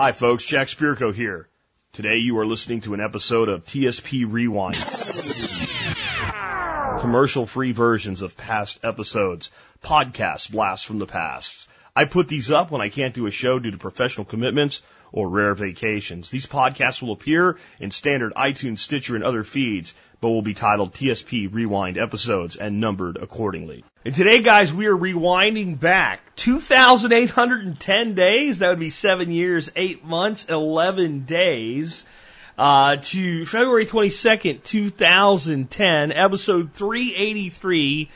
Hi folks, Jack Spirko here. Today you are listening to an episode of TSP Rewind. Commercial free versions of past episodes, podcast blasts from the past. I put these up when I can't do a show due to professional commitments or rare vacations. These podcasts will appear in standard iTunes, Stitcher, and other feeds, but will be titled TSP Rewind episodes and numbered accordingly. And today, guys, we are rewinding back 2,810 days. That would be seven years, eight months, 11 days. Uh, to February 22nd, 2010, episode 383,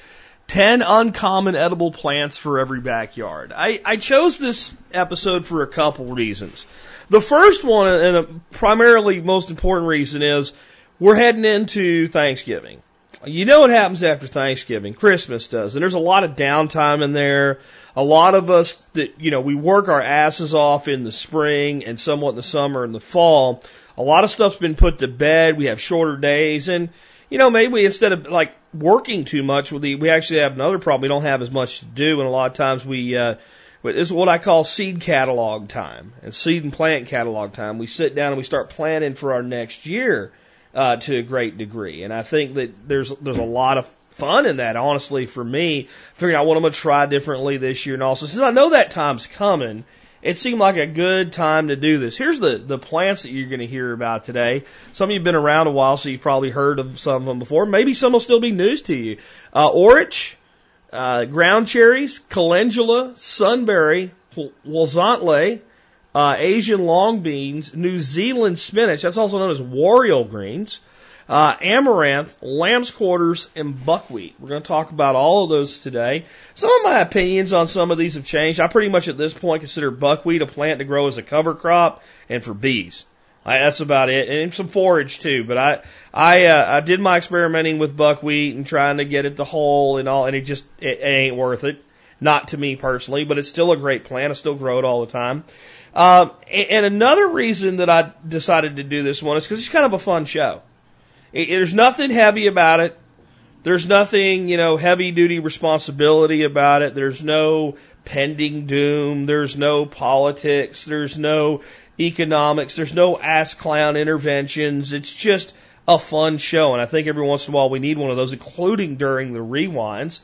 10 uncommon edible plants for every backyard. I, I chose this episode for a couple reasons. The first one, and a primarily most important reason, is we're heading into Thanksgiving. You know what happens after Thanksgiving? Christmas does. And there's a lot of downtime in there. A lot of us that, you know, we work our asses off in the spring and somewhat in the summer and the fall. A lot of stuff's been put to bed. We have shorter days and, you know, maybe instead of like working too much, we we actually have another problem. We don't have as much to do, and a lot of times we, uh, this is what I call seed catalog time and seed and plant catalog time. We sit down and we start planning for our next year uh, to a great degree, and I think that there's there's a lot of fun in that. Honestly, for me, figuring out what I'm to try differently this year, and also since I know that time's coming it seemed like a good time to do this. Here's the, the plants that you're going to hear about today. Some of you have been around a while, so you've probably heard of some of them before. Maybe some will still be news to you. Uh, uh, ground cherries, calendula, sunberry, walzantle, uh, Asian long beans, New Zealand spinach, that's also known as warrigal greens, uh, amaranth, lamb's quarters, and buckwheat. We're going to talk about all of those today. Some of my opinions on some of these have changed. I pretty much at this point consider buckwheat a plant to grow as a cover crop and for bees. I, that's about it, and some forage too. But I, I, uh, I did my experimenting with buckwheat and trying to get it to whole and all, and it just it, it ain't worth it. Not to me personally, but it's still a great plant. I still grow it all the time. Um, and another reason that I decided to do this one is because it's kind of a fun show. It, there's nothing heavy about it. There's nothing, you know, heavy duty responsibility about it. There's no pending doom. There's no politics. There's no economics. There's no ass clown interventions. It's just a fun show. And I think every once in a while we need one of those, including during the rewinds.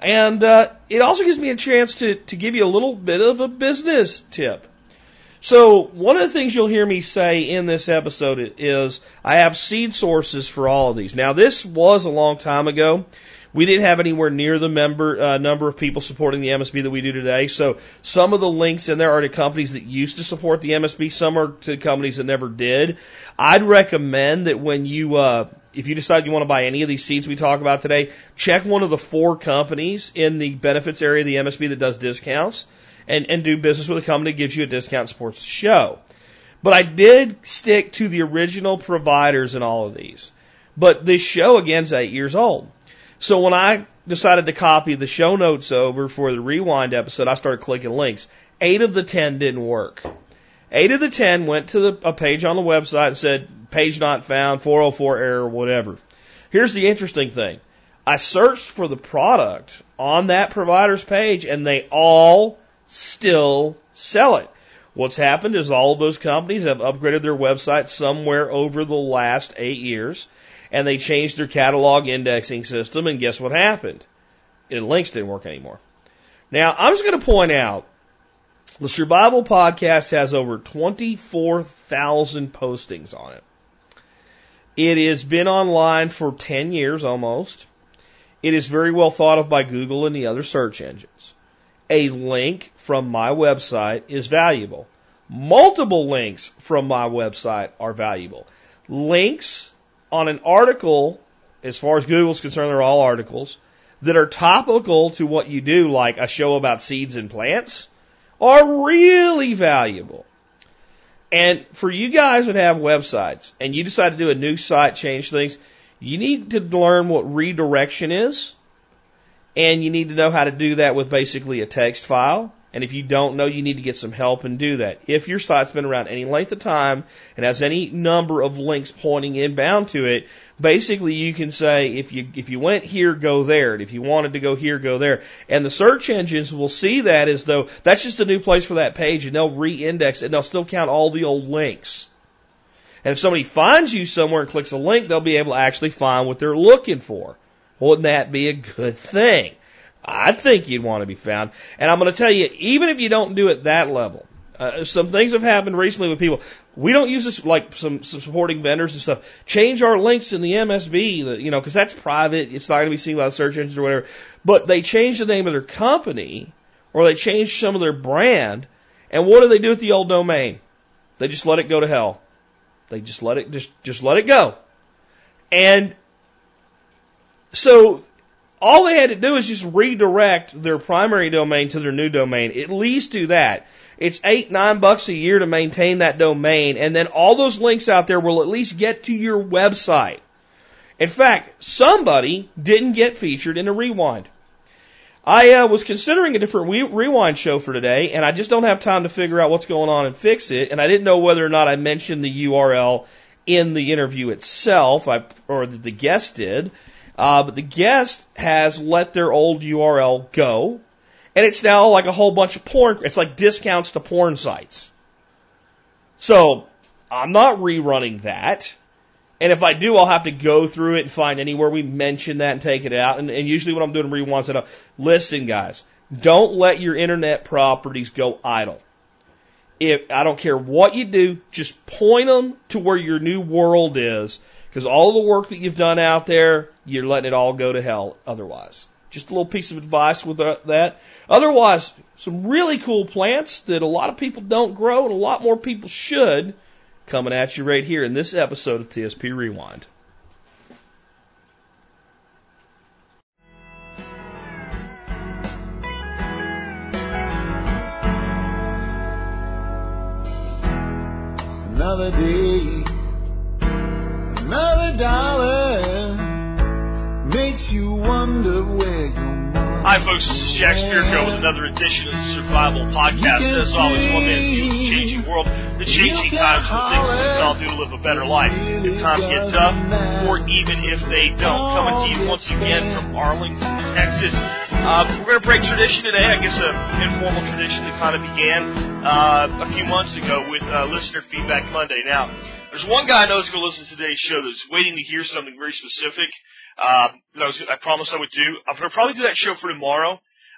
And uh, it also gives me a chance to, to give you a little bit of a business tip. So one of the things you'll hear me say in this episode is I have seed sources for all of these. Now this was a long time ago. We didn't have anywhere near the member uh, number of people supporting the MSB that we do today. So some of the links in there are to companies that used to support the MSB. Some are to companies that never did. I'd recommend that when you uh, if you decide you want to buy any of these seeds we talk about today, check one of the four companies in the benefits area of the MSB that does discounts and, and do business with a company that gives you a discount the show. But I did stick to the original providers in all of these. But this show again is eight years old. So when I decided to copy the show notes over for the rewind episode, I started clicking links. Eight of the ten didn't work. Eight of the ten went to the, a page on the website and said, page not found, 404 error, whatever. Here's the interesting thing. I searched for the product on that provider's page and they all still sell it. What's happened is all those companies have upgraded their website somewhere over the last eight years, and they changed their catalog indexing system, and guess what happened? The links didn't work anymore. Now, I'm just going to point out the Survival Podcast has over 24,000 postings on it. It has been online for 10 years almost. It is very well thought of by Google and the other search engines a link from my website is valuable. Multiple links from my website are valuable. Links on an article, as far as Google's concerned, they're all articles that are topical to what you do, like a show about seeds and plants, are really valuable. And for you guys that have websites and you decide to do a new site, change things, you need to learn what redirection is and you need to know how to do that with basically a text file And if you don't know, you need to get some help and do that. If your site's been around any length of time and has any number of links pointing inbound to it, basically you can say if you if you went here, go there, and if you wanted to go here, go there. And the search engines will see that as though that's just a new place for that page, and they'll re-index it, and they'll still count all the old links. And if somebody finds you somewhere and clicks a link, they'll be able to actually find what they're looking for. Wouldn't that be a good thing? I think you'd want to be found. And I'm going to tell you, even if you don't do it that level, uh, some things have happened recently with people. We don't use this like some, some supporting vendors and stuff. Change our links in the MSB, the, you know, because that's private. It's not going to be seen by the search engines or whatever. But they change the name of their company or they change some of their brand. And what do they do with the old domain? They just let it go to hell. They just let it just just let it go. And so all they had to do is just redirect their primary domain to their new domain. At least do that. It's eight, nine bucks a year to maintain that domain, and then all those links out there will at least get to your website. In fact, somebody didn't get featured in a rewind. I uh, was considering a different re- rewind show for today, and I just don't have time to figure out what's going on and fix it. And I didn't know whether or not I mentioned the URL in the interview itself, I, or the guest did. Uh, but the guest has let their old URL go, and it's now like a whole bunch of porn. It's like discounts to porn sites. So I'm not rerunning that. And if I do, I'll have to go through it and find anywhere we mention that and take it out. And, and usually when I'm doing rewinds, I know, listen guys, don't let your internet properties go idle. If, I don't care what you do, just point them to where your new world is. Because all the work that you've done out there, you're letting it all go to hell otherwise. Just a little piece of advice with uh, that. Otherwise, some really cool plants that a lot of people don't grow and a lot more people should coming at you right here in this episode of TSP Rewind. Another day, Hi, folks. This is Jack Spirko with another edition of the Survival Podcast. As always, one man's view the changing world, the changing times, and the things that we can all do to live a better life. If times get tough, or even if they don't. Coming to you once again from Arlington, Texas. Uh, we're going to break tradition today. I guess an informal tradition that kind of began uh, a few months ago with uh, Listener Feedback Monday. Now, there's one guy I know who's going to listen to today's show that's waiting to hear something very specific that I, promised I would do. I'm to probably do that show for tomorrow.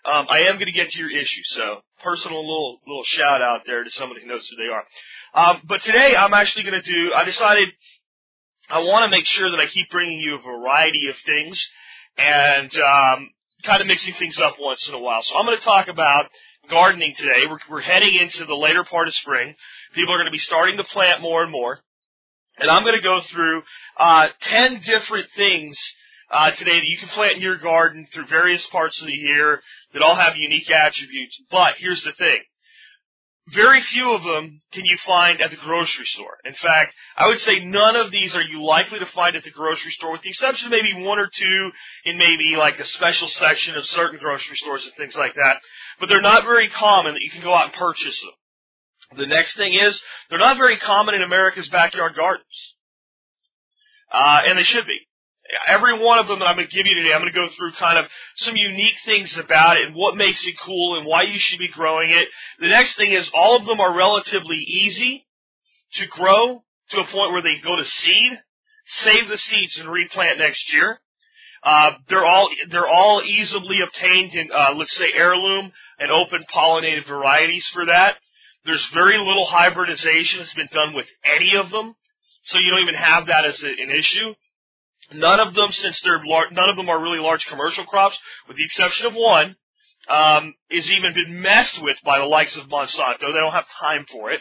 Um, I am to get to your issue, so personal little little shout out there to somebody who knows who they are. Um, but today I'm actually to do. I decided I want to make sure that I keep bringing you a variety of things and um, kind of mixing things up once in a while. So I'm to talk about gardening today. We're, we're heading into the later part of spring. People are to be starting to plant more and more. And I'm going to go through uh, 10 different things uh, today that you can plant in your garden through various parts of the year that all have unique attributes. But here's the thing. Very few of them can you find at the grocery store. In fact, I would say none of these are you likely to find at the grocery store with the exception of maybe one or two in maybe like a special section of certain grocery stores and things like that. But they're not very common that you can go out and purchase them. The next thing is, they're not very common in America's backyard gardens. Uh, and they should be every one of them that I'm going to give you today, I'm going to go through kind of some unique things about it and what makes it cool and why you should be growing it. The next thing is all of them are relatively easy to grow to a point where they go to seed, save the seeds and replant next year. Uh, they're all they're all easily obtained in uh, let's say heirloom and open pollinated varieties for that. There's very little hybridization that's been done with any of them, so you don't even have that as a, an issue. None of them, since they're lar- none of them are really large commercial crops, with the exception of one, um, is even been messed with by the likes of Monsanto. They don't have time for it.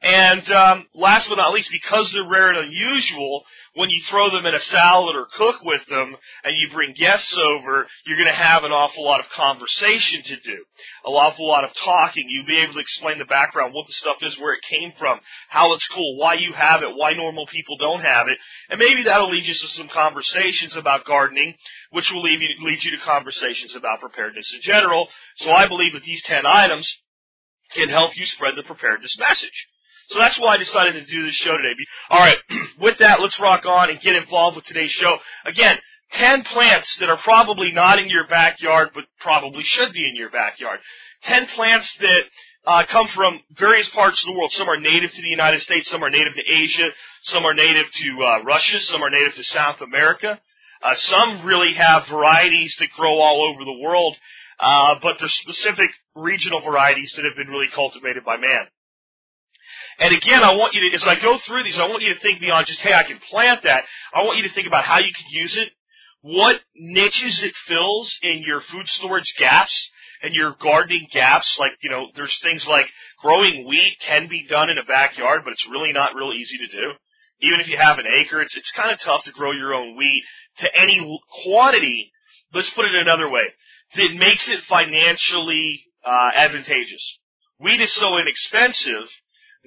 And um, last but not least, because they're rare and unusual, when you throw them in a salad or cook with them and you bring guests over, you're going to have an awful lot of conversation to do, an awful lot of talking. You'll be able to explain the background, what the stuff is, where it came from, how it's cool, why you have it, why normal people don't have it, and maybe that'll lead you to some conversations about gardening, which will lead you, lead you to conversations about preparedness in general. So I believe that these 10 items can help you spread the preparedness message. So that's why I decided to do this show today. All right, with that, let's rock on and get involved with today's show. Again, 10 plants that are probably not in your backyard, but probably should be in your backyard. 10 plants that uh, come from various parts of the world. Some are native to the United States, some are native to Asia, some are native to uh, Russia, some are native to South America. Uh, some really have varieties that grow all over the world, uh, but they're specific regional varieties that have been really cultivated by man. And again, I want you to, as I go through these, I want you to think beyond just, hey, I can plant that. I want you to think about how you could use it, what niches it fills in your food storage gaps and your gardening gaps. Like, you know, there's things like growing wheat can be done in a backyard, but it's really not real easy to do. Even if you have an acre, it's, it's kind of tough to grow your own wheat to any quantity. Let's put it another way. That makes it financially, uh, advantageous. Wheat is so inexpensive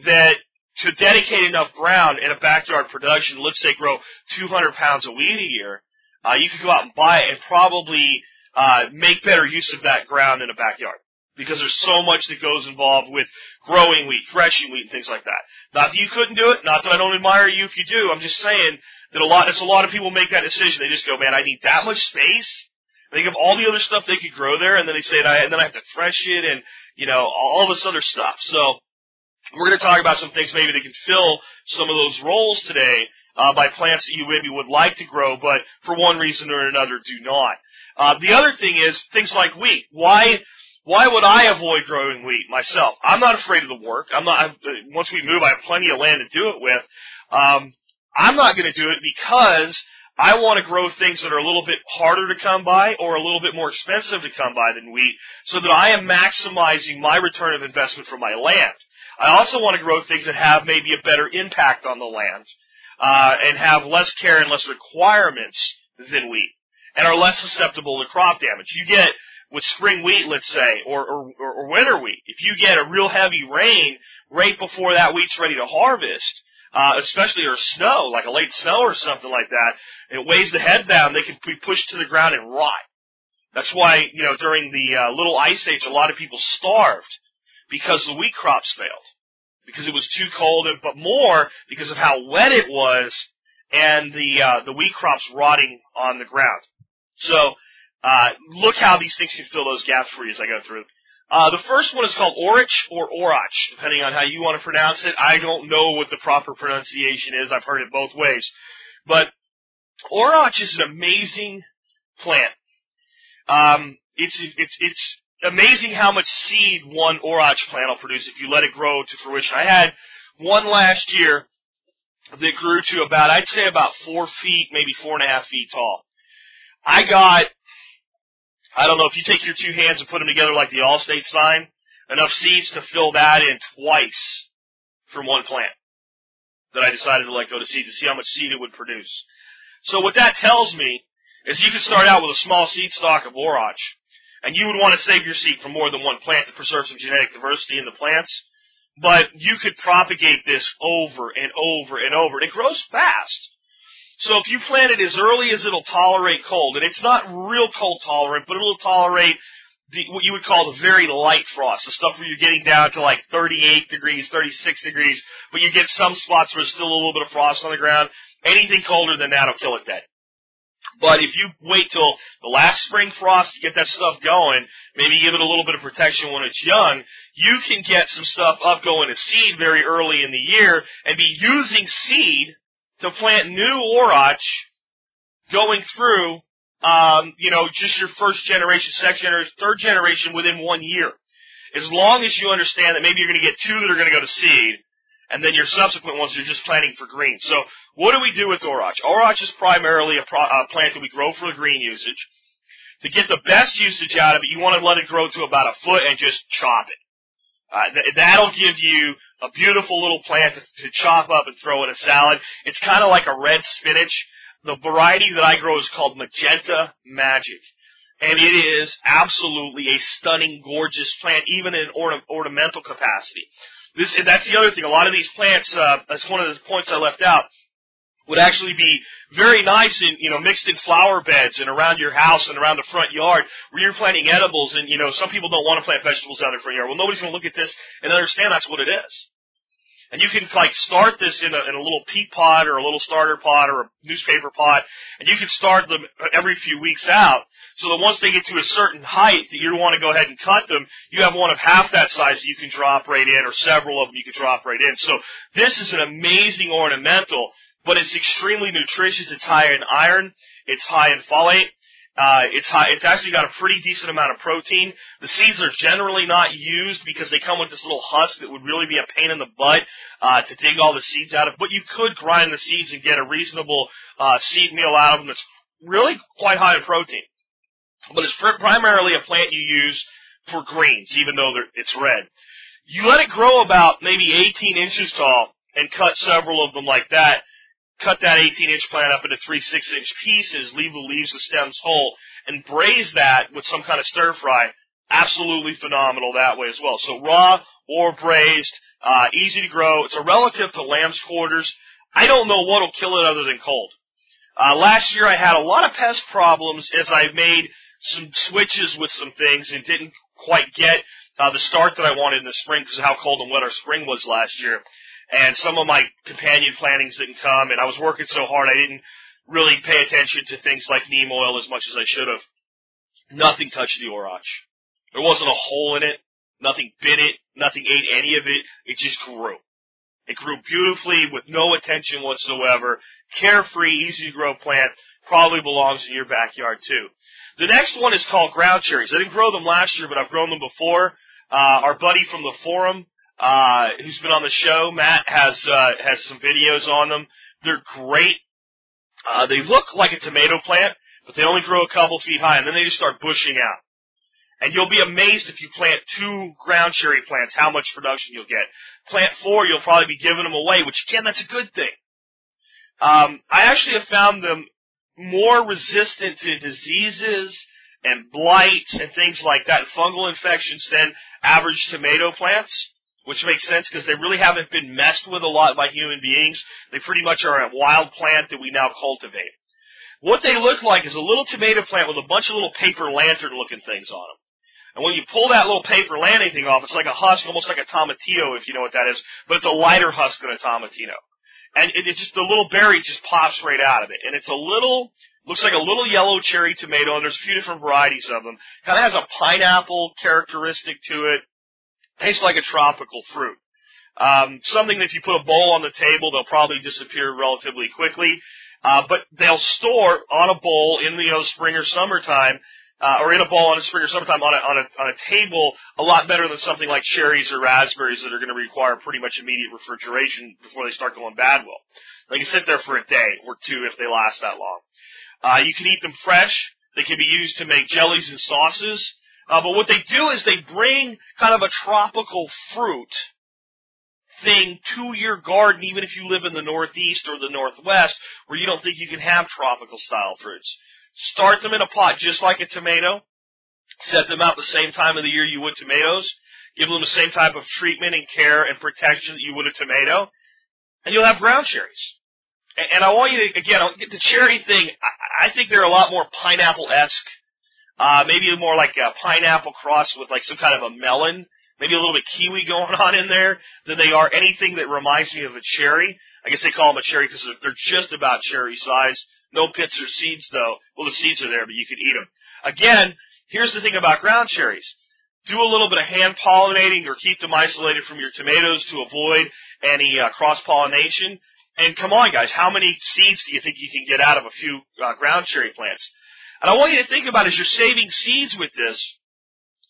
that to dedicate enough ground in a backyard production, let's say grow 200 pounds of wheat a year, uh, you could go out and buy it and probably uh, make better use of that ground in a backyard because there's so much that goes involved with growing wheat, threshing wheat, and things like that. Not that you couldn't do it, not that I don't admire you if you do. I'm just saying that a lot, it's a lot of people make that decision. They just go, man, I need that much space. Think of all the other stuff they could grow there, and then they say, and then I have to thresh it, and you know all this other stuff. So we're going to talk about some things maybe that can fill some of those roles today uh, by plants that you maybe would like to grow, but for one reason or another do not. Uh, the other thing is things like wheat. Why? Why would I avoid growing wheat myself? I'm not afraid of the work. I'm not. I've, once we move, I have plenty of land to do it with. Um, I'm not going to do it because I want to grow things that are a little bit harder to come by or a little bit more expensive to come by than wheat, so that I am maximizing my return of investment from my land. I also want to grow things that have maybe a better impact on the land uh, and have less care and less requirements than wheat, and are less susceptible to crop damage. You get with spring wheat, let's say, or, or, or winter wheat, if you get a real heavy rain right before that wheat's ready to harvest, uh, especially or snow, like a late snow or something like that, it weighs the head down, they can be pushed to the ground and rot. That's why, you know, during the uh, little ice age, a lot of people starved because the wheat crops failed because it was too cold, but more because of how wet it was and the uh, the wheat crops rotting on the ground. So uh, look how these things can fill those gaps for you as I go through. Uh, the first one is called Orach or Orach, depending on how you want to pronounce it. I don't know what the proper pronunciation is. I've heard it both ways. But Orach is an amazing plant. Um, it's, it's, it's amazing how much seed one orach plant will produce if you let it grow to fruition. I had one last year that grew to about, I'd say about four feet, maybe four and a half feet tall. I got, I don't know, if you take your two hands and put them together like the Allstate sign, enough seeds to fill that in twice from one plant that I decided to let go to seed to see how much seed it would produce. So what that tells me is you can start out with a small seed stock of orach and you would want to save your seed from more than one plant to preserve some genetic diversity in the plants. But you could propagate this over and over and over. And it grows fast. So if you plant it as early as it'll tolerate cold, and it's not real cold tolerant, but it'll tolerate the, what you would call the very light frost, the stuff where you're getting down to like 38 degrees, 36 degrees, but you get some spots where there's still a little bit of frost on the ground. Anything colder than that will kill it dead. But if you wait till the last spring frost to get that stuff going, maybe give it a little bit of protection when it's young, you can get some stuff up going to seed very early in the year and be using seed to plant new orach going through, um, you know, just your first generation, second generation, third generation within one year. As long as you understand that maybe you're going to get two that are going to go to seed, and then your subsequent ones are just planting for green. So what do we do with orach? Orach is primarily a, pro, a plant that we grow for green usage. To get the best usage out of it, you want to let it grow to about a foot and just chop it. Uh, th- that'll give you a beautiful little plant to, to chop up and throw in a salad. It's kind of like a red spinach. The variety that I grow is called Magenta Magic. And it is absolutely a stunning, gorgeous plant, even in orna- ornamental capacity. This, that's the other thing. A lot of these plants, uh, that's one of the points I left out would actually be very nice in, you know, mixed in flower beds and around your house and around the front yard where you're planting edibles and, you know, some people don't want to plant vegetables down their front yard. Well, nobody's going to look at this and understand that's what it is. And you can like start this in a, in a little peat pot or a little starter pot or a newspaper pot, and you can start them every few weeks out. So that once they get to a certain height that you want to go ahead and cut them, you have one of half that size that you can drop right in, or several of them you can drop right in. So this is an amazing ornamental, but it's extremely nutritious. It's high in iron. It's high in folate. Uh, it's high, it's actually got a pretty decent amount of protein. The seeds are generally not used because they come with this little husk that would really be a pain in the butt, uh, to dig all the seeds out of, but you could grind the seeds and get a reasonable, uh, seed meal out of them that's really quite high in protein. But it's pr- primarily a plant you use for greens, even though it's red. You let it grow about maybe 18 inches tall and cut several of them like that cut that 18 inch plant up into three 6 inch pieces, leave the leaves and stems whole, and braise that with some kind of stir fry. Absolutely phenomenal that way as well. So raw or braised, uh, easy to grow. It's a relative to lamb's quarters. I don't know what'll kill it other than cold. Uh, last year I had a lot of pest problems as I made some switches with some things and didn't quite get uh, the start that I wanted in the spring because of how cold and wet our spring was last year and some of my companion plantings didn't come, and I was working so hard I didn't really pay attention to things like neem oil as much as I should have. Nothing touched the orach. There wasn't a hole in it. Nothing bit it. Nothing ate any of it. It just grew. It grew beautifully with no attention whatsoever. Carefree, easy to grow plant. Probably belongs in your backyard too. The next one is called ground cherries. I didn't grow them last year, but I've grown them before. Uh, our buddy from the forum, uh, who's been on the show. Matt has uh, has some videos on them. They're great. Uh, they look like a tomato plant, but they only grow a couple feet high, and then they just start bushing out. And you'll be amazed if you plant two ground cherry plants, how much production you'll get. Plant four, you'll probably be giving them away, which again, that's a good thing. Um, I actually have found them more resistant to diseases and blight and things like that, fungal infections than average tomato plants which makes sense because they really haven't been messed with a lot by human beings. They pretty much are a wild plant that we now cultivate. What they look like is a little tomato plant with a bunch of little paper lantern looking things on them. And when you pull that little paper lantern thing off, it's like a husk, almost like a tomatillo, if you know what that is, but it's a lighter husk than a tomatillo. And it, it just, the little berry just pops right out of it. And it's a little, looks like a little yellow cherry tomato, and there's a few different varieties of them. Kind of has a pineapple characteristic to it tastes like a tropical fruit. Um, something that if you put a bowl on the table, they'll probably disappear relatively quickly. Uh, but they'll store on a bowl in the you know, spring or summertime, uh, or in a bowl on a spring or summertime on a, on a, on a table a lot better than something like cherries or raspberries that are going to require pretty much immediate refrigeration before they start going bad well. They can sit there for a day or two if they last that long. Uh, you can eat them fresh. They can be used to make jellies and sauces. Uh, but what they do is they bring kind of a tropical fruit thing to your garden, even if you live in the Northeast or the Northwest, where you don't think you can have tropical style fruits. Start them in a pot just like a tomato. Set them out the same time of the year you would tomatoes. Give them the same type of treatment and care and protection that you would a tomato. And you'll have ground cherries. And I want you to, again, the cherry thing, I think they're a lot more pineapple-esque uh, maybe more like a pineapple cross with like some kind of a melon, maybe a little bit kiwi going on in there than they are anything that reminds me of a cherry. I guess they call them a cherry because they're just about cherry size. No pits or seeds though. Well, the seeds are there, but you can eat them. Again, here's the thing about ground cherries. Do a little bit of hand pollinating or keep them isolated from your tomatoes to avoid any uh, cross pollination. And come on, guys, how many seeds do you think you can get out of a few uh, ground cherry plants? And I want you to think about as you're saving seeds with this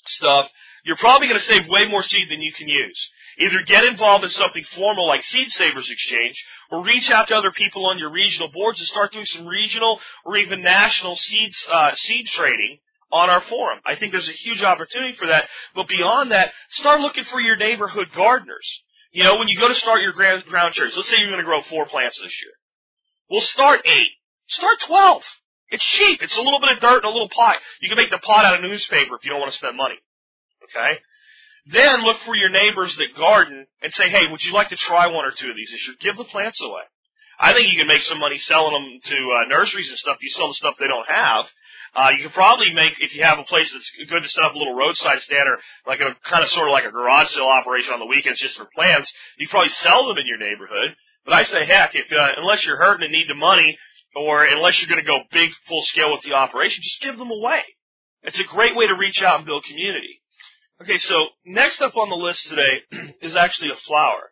stuff, you're probably going to save way more seed than you can use. Either get involved in something formal like Seed Savers Exchange, or reach out to other people on your regional boards and start doing some regional or even national seeds, uh, seed trading on our forum. I think there's a huge opportunity for that. But beyond that, start looking for your neighborhood gardeners. You know, when you go to start your ground, ground cherries, let's say you're going to grow four plants this year. Well, start eight. Start 12. It's cheap. It's a little bit of dirt and a little pot. You can make the pot out of newspaper if you don't want to spend money. Okay? Then look for your neighbors that garden and say, hey, would you like to try one or two of these this year? Give the plants away. I think you can make some money selling them to uh, nurseries and stuff. You sell the stuff they don't have. Uh, you could probably make, if you have a place that's good to set up a little roadside stand or like a kind of sort of like a garage sale operation on the weekends just for plants, you could probably sell them in your neighborhood. But I say, heck, if, uh, unless you're hurting and need the money, or unless you're going to go big, full scale with the operation, just give them away. It's a great way to reach out and build community. Okay, so next up on the list today is actually a flower.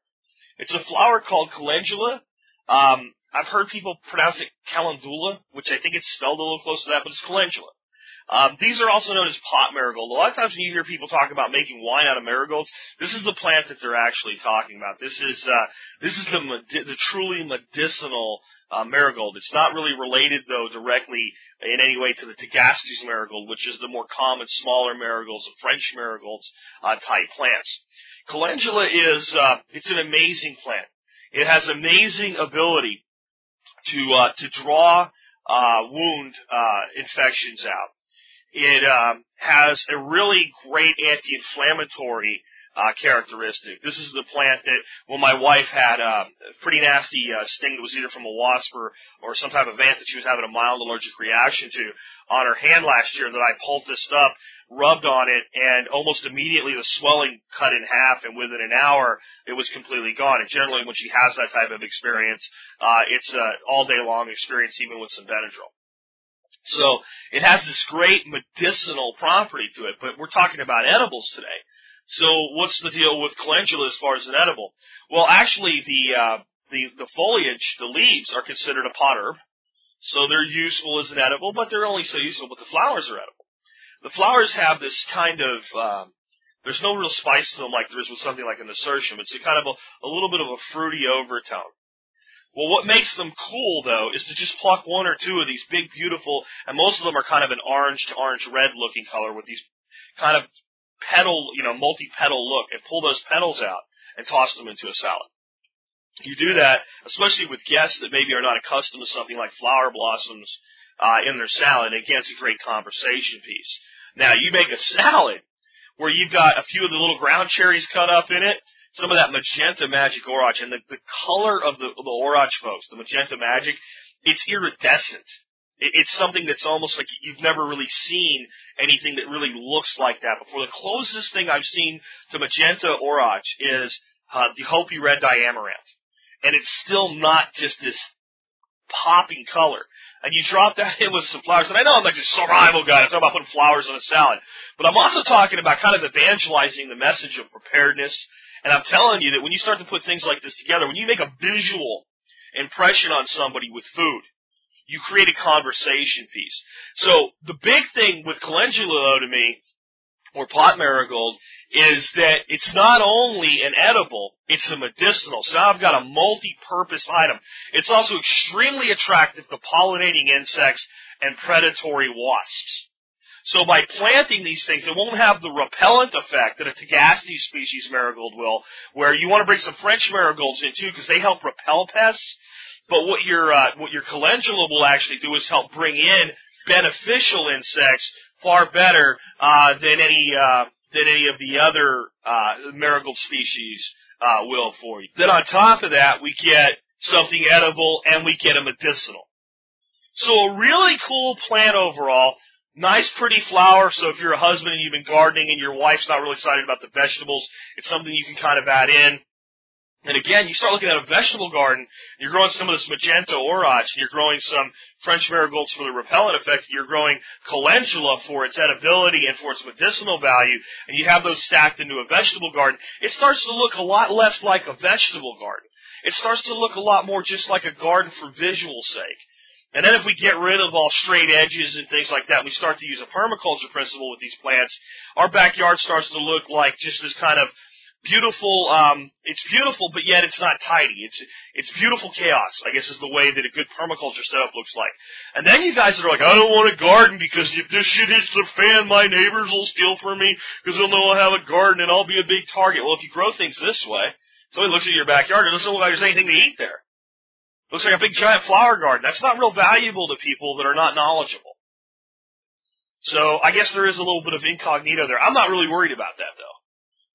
It's a flower called calendula. Um, I've heard people pronounce it calendula, which I think it's spelled a little close to that, but it's calendula. Um, these are also known as pot marigold. A lot of times when you hear people talk about making wine out of marigolds, this is the plant that they're actually talking about. This is uh, this is the the truly medicinal uh, marigold. It's not really related though directly in any way to the Tagetes marigold, which is the more common smaller marigolds, the French marigolds uh, type plants. Calendula is uh, it's an amazing plant. It has amazing ability to uh, to draw uh, wound uh, infections out. It um, has a really great anti-inflammatory uh, characteristic. This is the plant that when my wife had a pretty nasty uh, sting that was either from a wasp or, or some type of ant that she was having a mild allergic reaction to on her hand last year that I poulticed up, rubbed on it, and almost immediately the swelling cut in half, and within an hour it was completely gone. And generally, when she has that type of experience, uh, it's an all day long experience, even with some Benadryl. So it has this great medicinal property to it, but we're talking about edibles today. So what's the deal with calendula as far as an edible? Well, actually, the uh, the the foliage, the leaves, are considered a pot herb, so they're useful as an edible, but they're only so useful. But the flowers are edible. The flowers have this kind of um, there's no real spice to them like there is with something like a nasturtium. It's a kind of a, a little bit of a fruity overtone. Well, what makes them cool though is to just pluck one or two of these big, beautiful, and most of them are kind of an orange to orange red looking color with these kind of petal, you know, multi-petal look and pull those petals out and toss them into a salad. You do that, especially with guests that maybe are not accustomed to something like flower blossoms uh, in their salad. Again, it's a great conversation piece. Now, you make a salad where you've got a few of the little ground cherries cut up in it, some of that magenta magic orach, and the, the color of the, the orach, folks, the magenta magic, it's iridescent it's something that's almost like you've never really seen anything that really looks like that before. The closest thing I've seen to magenta orach is uh, the Hopi red dye amaranth, and it's still not just this popping color. And you drop that in with some flowers. And I know I'm like a survival guy. I'm talking about putting flowers on a salad, but I'm also talking about kind of evangelizing the message of preparedness. And I'm telling you that when you start to put things like this together, when you make a visual impression on somebody with food, you create a conversation piece. So the big thing with calendula to me, or pot marigold, is that it's not only an edible, it's a medicinal. So now I've got a multi-purpose item. It's also extremely attractive to pollinating insects and predatory wasps. So by planting these things, it won't have the repellent effect that a Tagetes species marigold will, where you want to bring some French marigolds in too, because they help repel pests. But what your uh, what your calendula will actually do is help bring in beneficial insects far better uh, than any uh, than any of the other uh, marigold species uh, will for you. Then on top of that, we get something edible and we get a medicinal. So a really cool plant overall. Nice, pretty flower. So if you're a husband and you've been gardening and your wife's not really excited about the vegetables, it's something you can kind of add in. And again, you start looking at a vegetable garden, you're growing some of this magenta orach, you're growing some French marigolds for the repellent effect, you're growing calendula for its edibility and for its medicinal value, and you have those stacked into a vegetable garden, it starts to look a lot less like a vegetable garden. It starts to look a lot more just like a garden for visual sake. And then if we get rid of all straight edges and things like that, we start to use a permaculture principle with these plants, our backyard starts to look like just this kind of beautiful. Um, it's beautiful, but yet it's not tidy. It's it's beautiful chaos. I guess is the way that a good permaculture setup looks like. And then you guys are like, I don't want a garden because if this shit hits the fan, my neighbors will steal from me because they'll know I'll have a garden and I'll be a big target. Well, if you grow things this way, somebody looks at your backyard, it doesn't look like there's anything to eat there. It looks like a big giant flower garden. That's not real valuable to people that are not knowledgeable. So I guess there is a little bit of incognito there. I'm not really worried about that though.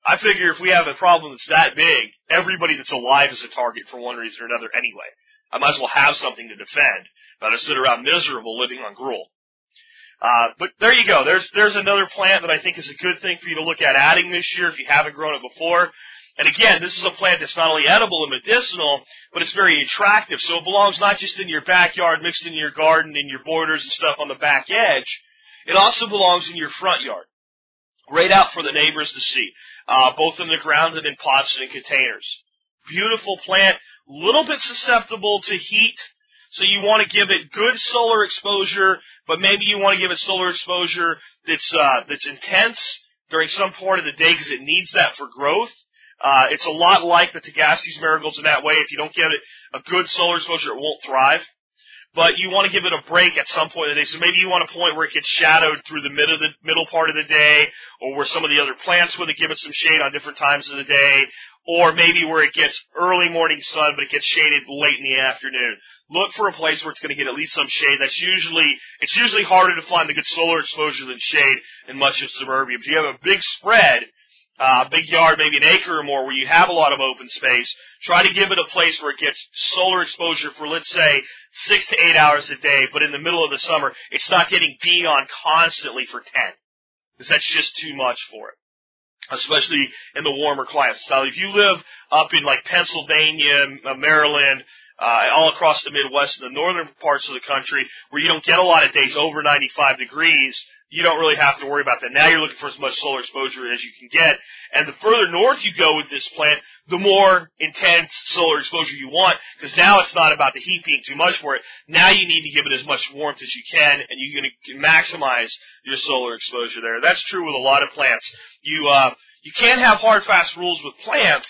I figure if we have a problem that's that big, everybody that's alive is a target for one reason or another anyway. I might as well have something to defend, but to sit around miserable living on gruel. Uh, but there you go. There's there's another plant that I think is a good thing for you to look at adding this year if you haven't grown it before. And again, this is a plant that's not only edible and medicinal, but it's very attractive. So it belongs not just in your backyard, mixed in your garden, in your borders and stuff on the back edge. It also belongs in your front yard. Great out for the neighbors to see, uh, both in the ground and in pots and in containers. Beautiful plant, little bit susceptible to heat, so you want to give it good solar exposure, but maybe you want to give it solar exposure that's uh, that's intense during some part of the day because it needs that for growth. Uh, it's a lot like the Tagetes marigolds in that way. If you don't give it a good solar exposure, it won't thrive. But you want to give it a break at some point in the day. So maybe you want a point where it gets shadowed through the middle, the middle part of the day, or where some of the other plants it give it some shade on different times of the day, or maybe where it gets early morning sun, but it gets shaded late in the afternoon. Look for a place where it's going to get at least some shade. That's usually, it's usually harder to find the good solar exposure than shade in much of suburbia. If you have a big spread, uh, big yard, maybe an acre or more, where you have a lot of open space. Try to give it a place where it gets solar exposure for, let's say, six to eight hours a day, but in the middle of the summer, it's not getting beat on constantly for 10. Because that's just too much for it. Especially in the warmer climates. Now, if you live up in like Pennsylvania, Maryland, uh, all across the Midwest and the northern parts of the country where you don't get a lot of days over 95 degrees, you don't really have to worry about that. Now you're looking for as much solar exposure as you can get. And the further north you go with this plant, the more intense solar exposure you want, because now it's not about the heat being too much for it. Now you need to give it as much warmth as you can, and you're going to maximize your solar exposure there. That's true with a lot of plants. You, uh, you can't have hard, fast rules with plants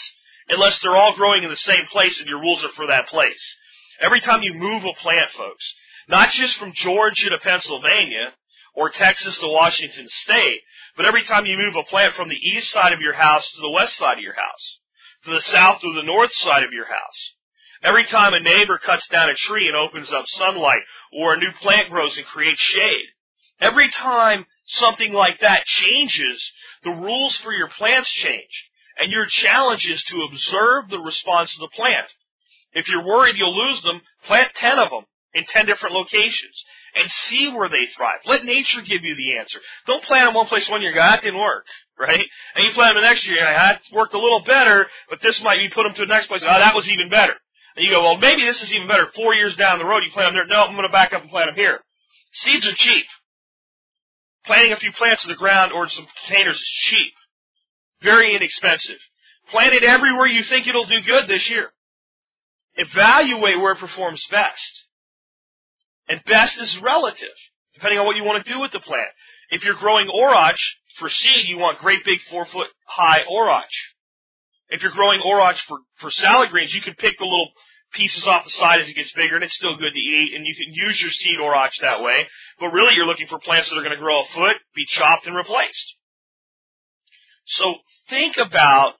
unless they're all growing in the same place and your rules are for that place. Every time you move a plant, folks, not just from Georgia to Pennsylvania, or Texas to Washington State, but every time you move a plant from the east side of your house to the west side of your house, to the south or the north side of your house, every time a neighbor cuts down a tree and opens up sunlight, or a new plant grows and creates shade, every time something like that changes, the rules for your plants change. And your challenge is to observe the response of the plant. If you're worried you'll lose them, plant 10 of them in 10 different locations and see where they thrive. Let nature give you the answer. Don't plant them one place one year, go, that didn't work, right? And you plant them the next year, that worked a little better, but this might, you put them to the next place, oh, that was even better. And you go, well, maybe this is even better. Four years down the road, you plant them there. No, I'm going to back up and plant them here. Seeds are cheap. Planting a few plants in the ground or in some containers is cheap. Very inexpensive. Plant it everywhere you think it'll do good this year. Evaluate where it performs best. And best is relative, depending on what you want to do with the plant. If you're growing orach for seed, you want great big four foot high orach. If you're growing orach for, for salad greens, you can pick the little pieces off the side as it gets bigger and it's still good to eat and you can use your seed orach that way. But really you're looking for plants that are going to grow a foot, be chopped and replaced. So think about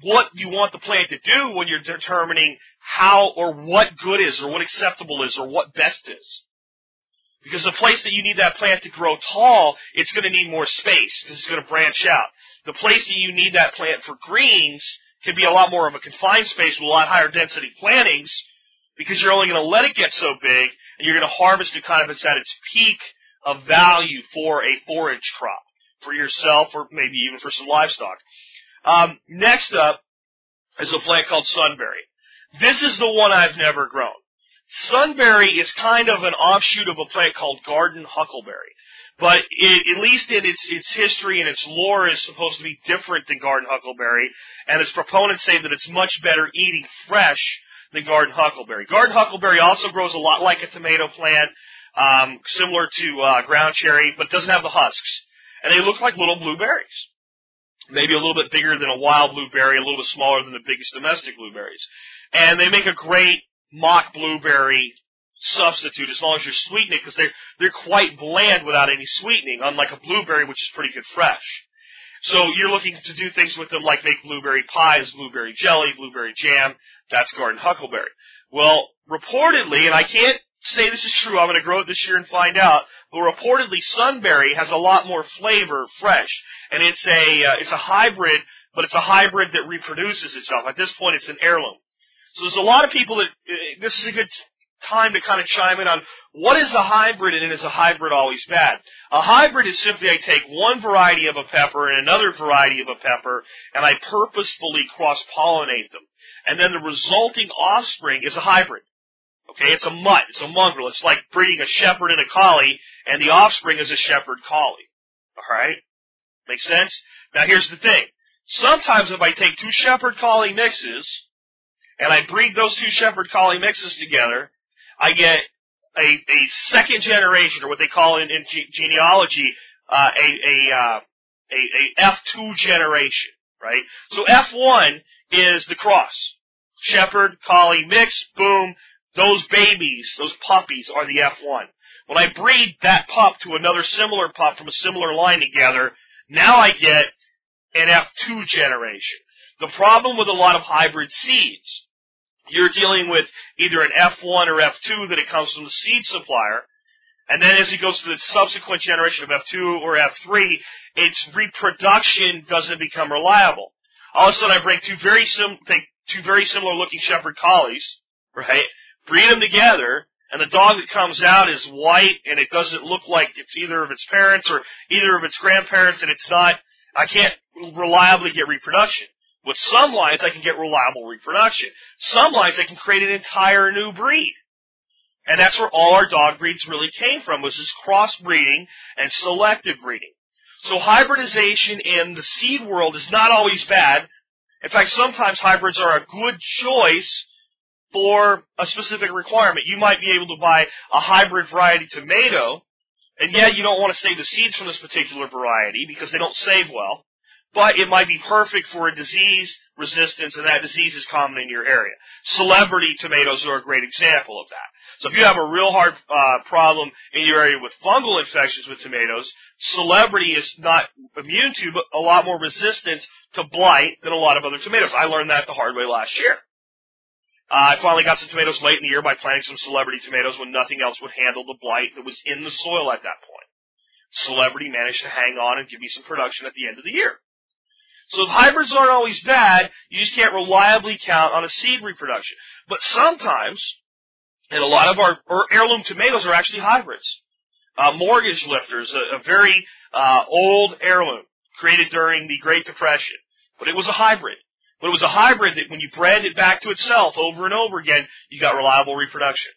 what you want the plant to do when you're determining how or what good is or what acceptable is or what best is. Because the place that you need that plant to grow tall, it's going to need more space because it's going to branch out. The place that you need that plant for greens can be a lot more of a confined space with a lot higher density plantings because you're only going to let it get so big and you're going to harvest it kind of at its peak of value for a forage crop for yourself or maybe even for some livestock. Um, next up is a plant called sunberry. This is the one I've never grown. Sunberry is kind of an offshoot of a plant called garden huckleberry. But it, at least in its, its history and its lore is supposed to be different than garden huckleberry, and its proponents say that it's much better eating fresh than garden huckleberry. Garden huckleberry also grows a lot like a tomato plant, um, similar to uh, ground cherry, but doesn't have the husks. And they look like little blueberries maybe a little bit bigger than a wild blueberry, a little bit smaller than the biggest domestic blueberries. And they make a great mock blueberry substitute as long as you sweeten it because they're, they're quite bland without any sweetening, unlike a blueberry which is pretty good fresh. So you're looking to do things with them like make blueberry pies, blueberry jelly, blueberry jam. That's garden huckleberry. Well, reportedly, and I can't say this is true. I'm going to grow it this year and find out. But reportedly, Sunberry has a lot more flavor, fresh, and it's a uh, it's a hybrid, but it's a hybrid that reproduces itself. At this point, it's an heirloom. So there's a lot of people that, uh, this is a good time to kind of chime in on what is a hybrid and is a hybrid always bad? A hybrid is simply I take one variety of a pepper and another variety of a pepper and I purposefully cross-pollinate them. And then the resulting offspring is a hybrid. Okay, it's a mutt, it's a mongrel. It's like breeding a shepherd and a collie and the offspring is a shepherd collie. Alright? Make sense? Now here's the thing. Sometimes if I take two shepherd collie mixes and I breed those two shepherd collie mixes together, I get a, a second generation, or what they call in, in ge- genealogy, uh, a, a, uh, a, a F2 generation, right? So F1 is the cross. Shepherd, collie, mix, boom, those babies, those puppies are the F1. When I breed that pup to another similar pup from a similar line together, now I get an F2 generation. The problem with a lot of hybrid seeds you're dealing with either an F1 or F2 that it comes from the seed supplier. And then as it goes to the subsequent generation of F2 or F3, its reproduction doesn't become reliable. All of a sudden I bring two very sim, two very similar looking shepherd collies, right? Breed them together, and the dog that comes out is white and it doesn't look like it's either of its parents or either of its grandparents and it's not, I can't reliably get reproduction. With some lines, I can get reliable reproduction. Some lines, I can create an entire new breed. And that's where all our dog breeds really came from, was this crossbreeding and selective breeding. So hybridization in the seed world is not always bad. In fact, sometimes hybrids are a good choice for a specific requirement. You might be able to buy a hybrid variety tomato, and yeah, you don't want to save the seeds from this particular variety because they don't save well but it might be perfect for a disease resistance and that disease is common in your area. Celebrity tomatoes are a great example of that. So if you have a real hard uh, problem in your area with fungal infections with tomatoes, celebrity is not immune to, but a lot more resistant to blight than a lot of other tomatoes. I learned that the hard way last year. Uh, I finally got some tomatoes late in the year by planting some celebrity tomatoes when nothing else would handle the blight that was in the soil at that point. Celebrity managed to hang on and give me some production at the end of the year. So hybrids aren't always bad, you just can't reliably count on a seed reproduction. But sometimes, and a lot of our heirloom tomatoes are actually hybrids. Uh, mortgage lifters, a, a very uh, old heirloom created during the Great Depression, but it was a hybrid. But it was a hybrid that when you bred it back to itself over and over again, you got reliable reproduction.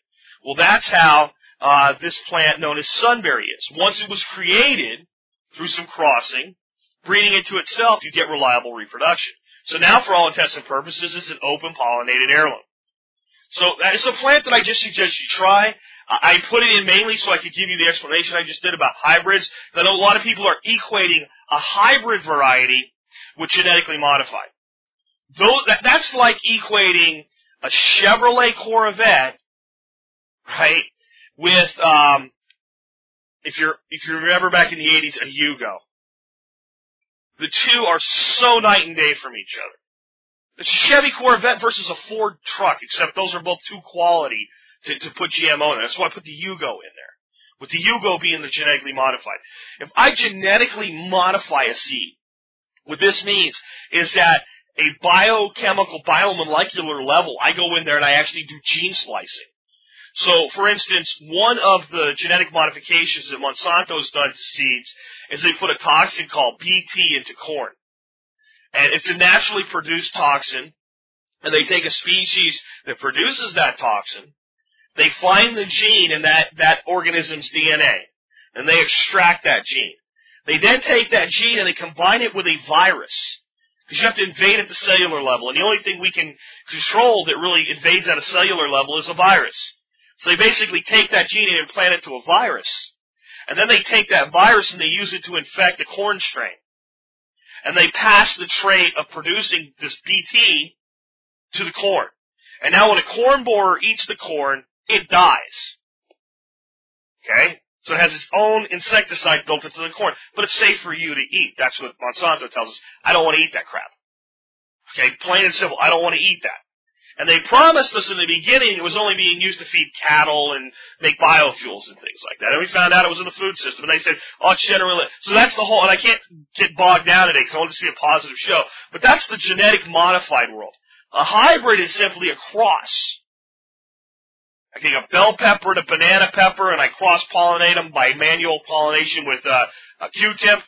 Well, that's how uh, this plant known as sunberry is. Once it was created through some crossing, breeding into itself, you get reliable reproduction. So now, for all intents and purposes, it's an open pollinated heirloom. So it's a plant that I just suggest you try. I put it in mainly so I could give you the explanation I just did about hybrids. I know a lot of people are equating a hybrid variety with genetically modified. Those, that, that's like equating a Chevrolet Corvette, right, with um, if you're if you remember back in the '80s, a Yugo. The two are so night and day from each other. It's a Chevy Corvette versus a Ford truck, except those are both too quality to, to put GMO in. That's why I put the Yugo in there. With the Yugo being the genetically modified. If I genetically modify a seed, what this means is that a biochemical, biomolecular level, I go in there and I actually do gene splicing. So, for instance, one of the genetic modifications that Monsanto's done to seeds is they put a toxin called BT into corn. And it's a naturally produced toxin, and they take a species that produces that toxin, they find the gene in that, that organism's DNA, and they extract that gene. They then take that gene and they combine it with a virus. Because you have to invade at the cellular level, and the only thing we can control that really invades at a cellular level is a virus. So they basically take that gene and implant it to a virus. And then they take that virus and they use it to infect the corn strain. And they pass the trait of producing this BT to the corn. And now when a corn borer eats the corn, it dies. Okay? So it has its own insecticide built into the corn. But it's safe for you to eat. That's what Monsanto tells us. I don't want to eat that crap. Okay? Plain and simple. I don't want to eat that. And they promised us in the beginning it was only being used to feed cattle and make biofuels and things like that. And we found out it was in the food system. And they said, oh, it's generally, so that's the whole, and I can't get bogged down today because I want this to be a positive show. But that's the genetic modified world. A hybrid is simply a cross. I take a bell pepper and a banana pepper and I cross pollinate them by manual pollination with uh, a Q-tip.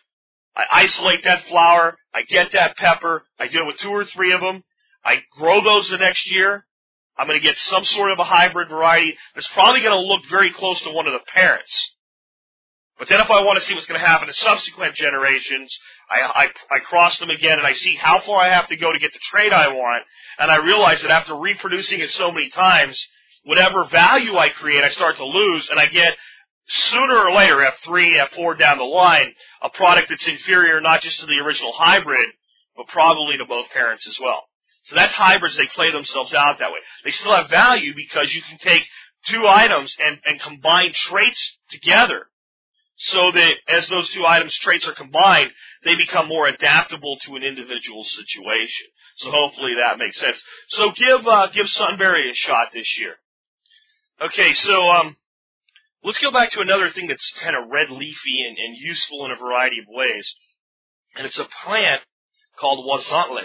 I isolate that flower. I get that pepper. I do it with two or three of them. I grow those the next year. I'm going to get some sort of a hybrid variety that's probably going to look very close to one of the parents. But then if I want to see what's going to happen in subsequent generations, I, I, I cross them again and I see how far I have to go to get the trait I want. And I realize that after reproducing it so many times, whatever value I create, I start to lose and I get sooner or later, F3, F4 down the line, a product that's inferior not just to the original hybrid, but probably to both parents as well. So that's hybrids, they play themselves out that way. They still have value because you can take two items and, and combine traits together so that as those two items traits are combined, they become more adaptable to an individual situation. So hopefully that makes sense. So give uh, give Sunberry a shot this year. Okay, so um, let's go back to another thing that's kind of red leafy and, and useful in a variety of ways, and it's a plant called Huauzontle.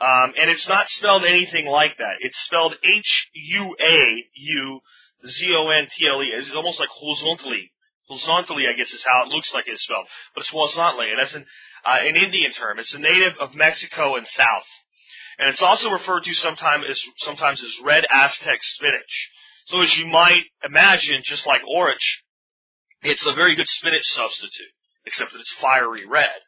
Um, and it's not spelled anything like that. It's spelled H U A U Z O N T L E. It's almost like horizontally Horizontally, I guess is how it looks like it's spelled, but it's Huauzontle, and that's an, uh, an Indian term. It's a native of Mexico and South. And it's also referred to sometimes as, sometimes as red Aztec spinach. So as you might imagine, just like orach, it's a very good spinach substitute, except that it's fiery red.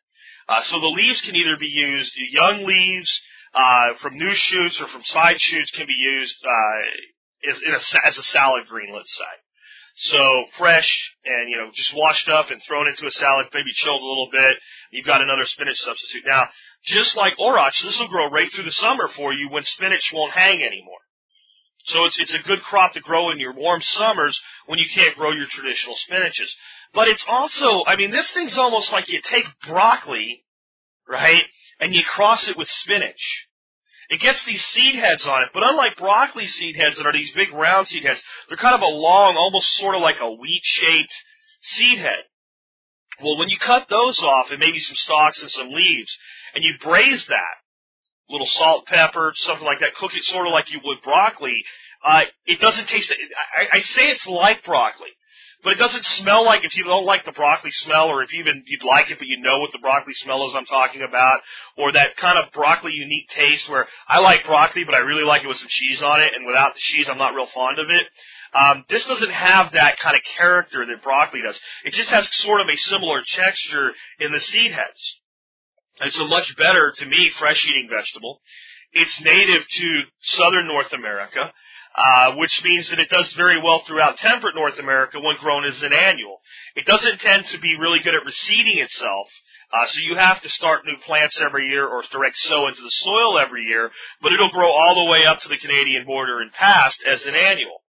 Uh, so the leaves can either be used, young leaves, uh, from new shoots or from side shoots can be used, uh, as, a, as a salad green, let's say. So fresh and, you know, just washed up and thrown into a salad, maybe chilled a little bit. You've got another spinach substitute. Now, just like orach, this will grow right through the summer for you when spinach won't hang anymore. So it's, it's a good crop to grow in your warm summers when you can't grow your traditional spinaches. But it's also, I mean, this thing's almost like you take broccoli, right, and you cross it with spinach. It gets these seed heads on it, but unlike broccoli seed heads that are these big round seed heads, they're kind of a long, almost sort of like a wheat shaped seed head. Well, when you cut those off and maybe some stalks and some leaves, and you braise that, little salt, pepper, something like that, cook it sort of like you would broccoli, uh, it doesn't taste, I, I say it's like broccoli but it doesn't smell like if you don't like the broccoli smell or if even you'd like it but you know what the broccoli smell is I'm talking about or that kind of broccoli unique taste where I like broccoli but I really like it with some cheese on it and without the cheese I'm not real fond of it. Um, this doesn't have that kind of character that broccoli does. It just has sort of a similar texture in the seed heads. It's a much better, to me, fresh eating vegetable. It's native to southern North America. Uh, which means that it does very well throughout temperate North America when grown as an annual. It doesn't tend to be really good at reseeding itself, uh, so you have to start new plants every year or direct sow into the soil every year, but it'll grow all the way up to the Canadian border and past as an annual.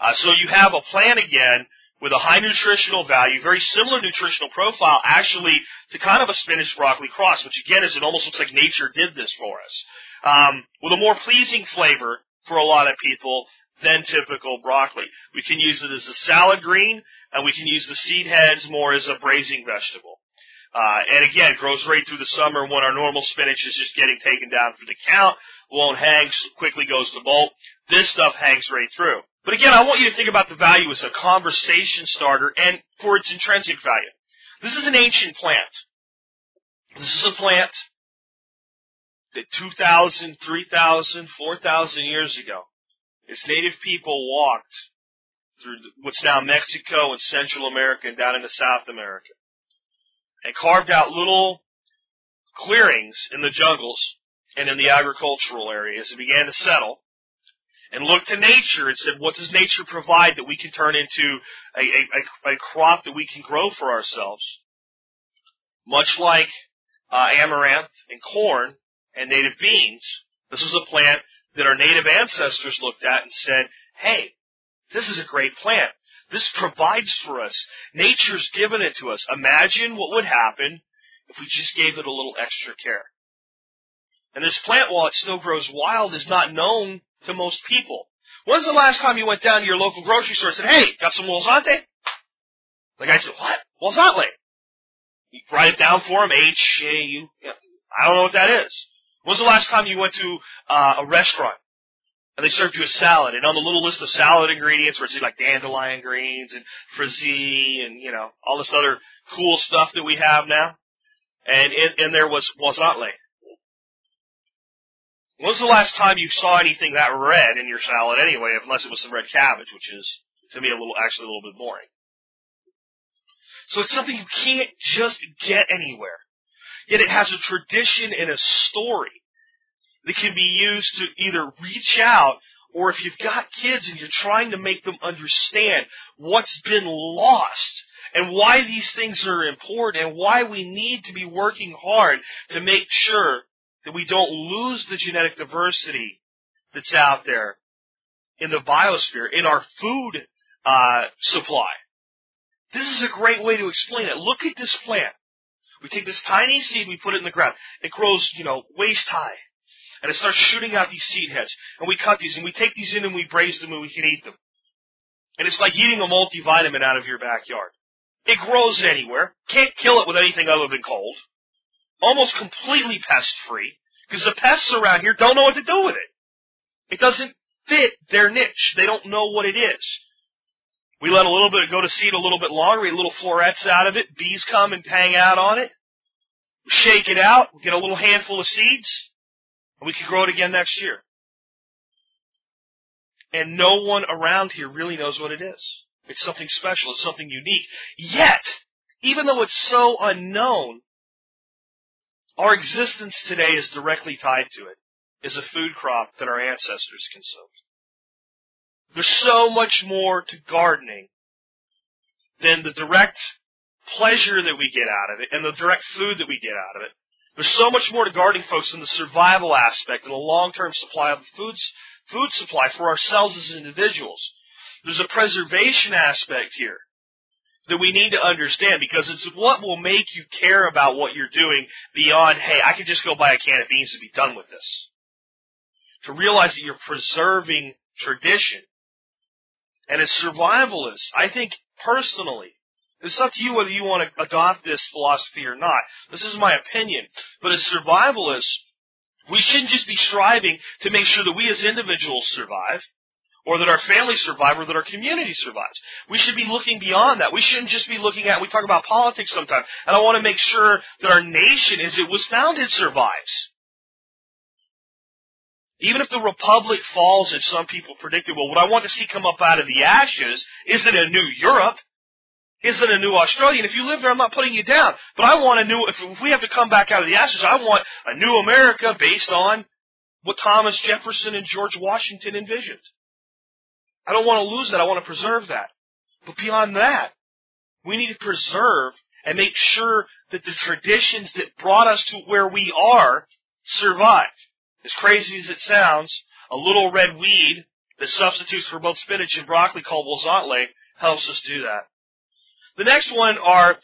Uh, so you have a plant again with a high nutritional value, very similar nutritional profile actually to kind of a spinach broccoli cross, which again is it almost looks like nature did this for us. Um, with a more pleasing flavor for a lot of people than typical broccoli. We can use it as a salad green, and we can use the seed heads more as a braising vegetable. Uh, and again, grows right through the summer when our normal spinach is just getting taken down for the count, won't hang, quickly goes to bolt. This stuff hangs right through. But again, I want you to think about the value as a conversation starter and for its intrinsic value. This is an ancient plant. This is a plant that 2,000, 3,000, 4,000 years ago, its native people walked through what's now Mexico and Central America and down into South America and carved out little clearings in the jungles and in the agricultural areas and began to settle and looked to nature and said, what does nature provide that we can turn into a, a, a crop that we can grow for ourselves? Much like uh, amaranth and corn, and native beans. This is a plant that our native ancestors looked at and said, hey, this is a great plant. This provides for us. Nature's given it to us. Imagine what would happen if we just gave it a little extra care. And this plant, while it still grows wild, is not known to most people. When's the last time you went down to your local grocery store and said, hey, got some Huauzontle? The guy said, what? Huauzontle. You write it down for him, H-A-U. I don't know what that is. When's the last time you went to uh, a restaurant and they served you a salad and on the little list of salad ingredients where it's like dandelion greens and frizzy and you know all this other cool stuff that we have now, and in, and there was Huauzontle. When's the last time you saw anything that red in your salad anyway, unless it was some red cabbage, which is to me a little actually a little bit boring. So it's something you can't just get anywhere. Yet it has a tradition and a story that can be used to either reach out or if you've got kids and you're trying to make them understand what's been lost and why these things are important and why we need to be working hard to make sure that we don't lose the genetic diversity that's out there in the biosphere, in our food uh, supply. This is a great way to explain it. Look at this plant. We take this tiny seed, we put it in the ground. It grows, you know, waist high. And it starts shooting out these seed heads. And we cut these and we take these in and we braise them and we can eat them. And it's like eating a multivitamin out of your backyard. It grows anywhere. Can't kill it with anything other than cold. Almost completely pest free. Because the pests around here don't know what to do with it. It doesn't fit their niche. They don't know what it is. We let a little bit go to seed a little bit longer. We little florets out of it. Bees come and hang out on it. We shake it out. We get a little handful of seeds. We can grow it again next year. And no one around here really knows what it is. It's something special. It's something unique. Yet, even though it's so unknown, our existence today is directly tied to it. Is a food crop that our ancestors consumed. There's so much more to gardening than the direct pleasure that we get out of it and the direct food that we get out of it. There's so much more to gardening, folks, than the survival aspect and the long-term supply of food, food supply for ourselves as individuals. There's a preservation aspect here that we need to understand because it's what will make you care about what you're doing beyond, hey, I could just go buy a can of beans and be done with this. To realize that you're preserving tradition and as survivalists, I think personally, it's up to you whether you want to adopt this philosophy or not. This is my opinion. But as survivalists, we shouldn't just be striving to make sure that we as individuals survive, or that our family survive, or that our community survives. We should be looking beyond that. We shouldn't just be looking at, we talk about politics sometimes, and I want to make sure that our nation, as it was founded, survives. Even if the republic falls as some people predicted, well, what I want to see come up out of the ashes isn't a new Europe, isn't a new Australia. And if you live there, I'm not putting you down. But I want a new, if, we have to come back out of the ashes, I want a new America based on what Thomas Jefferson and George Washington envisioned. I don't want to lose that. I want to preserve that. But beyond that, we need to preserve and make sure that the traditions that brought us to where we are survive. As crazy as it sounds, a little red weed that substitutes for both spinach and broccoli called Huauzontle helps us do that. The next one are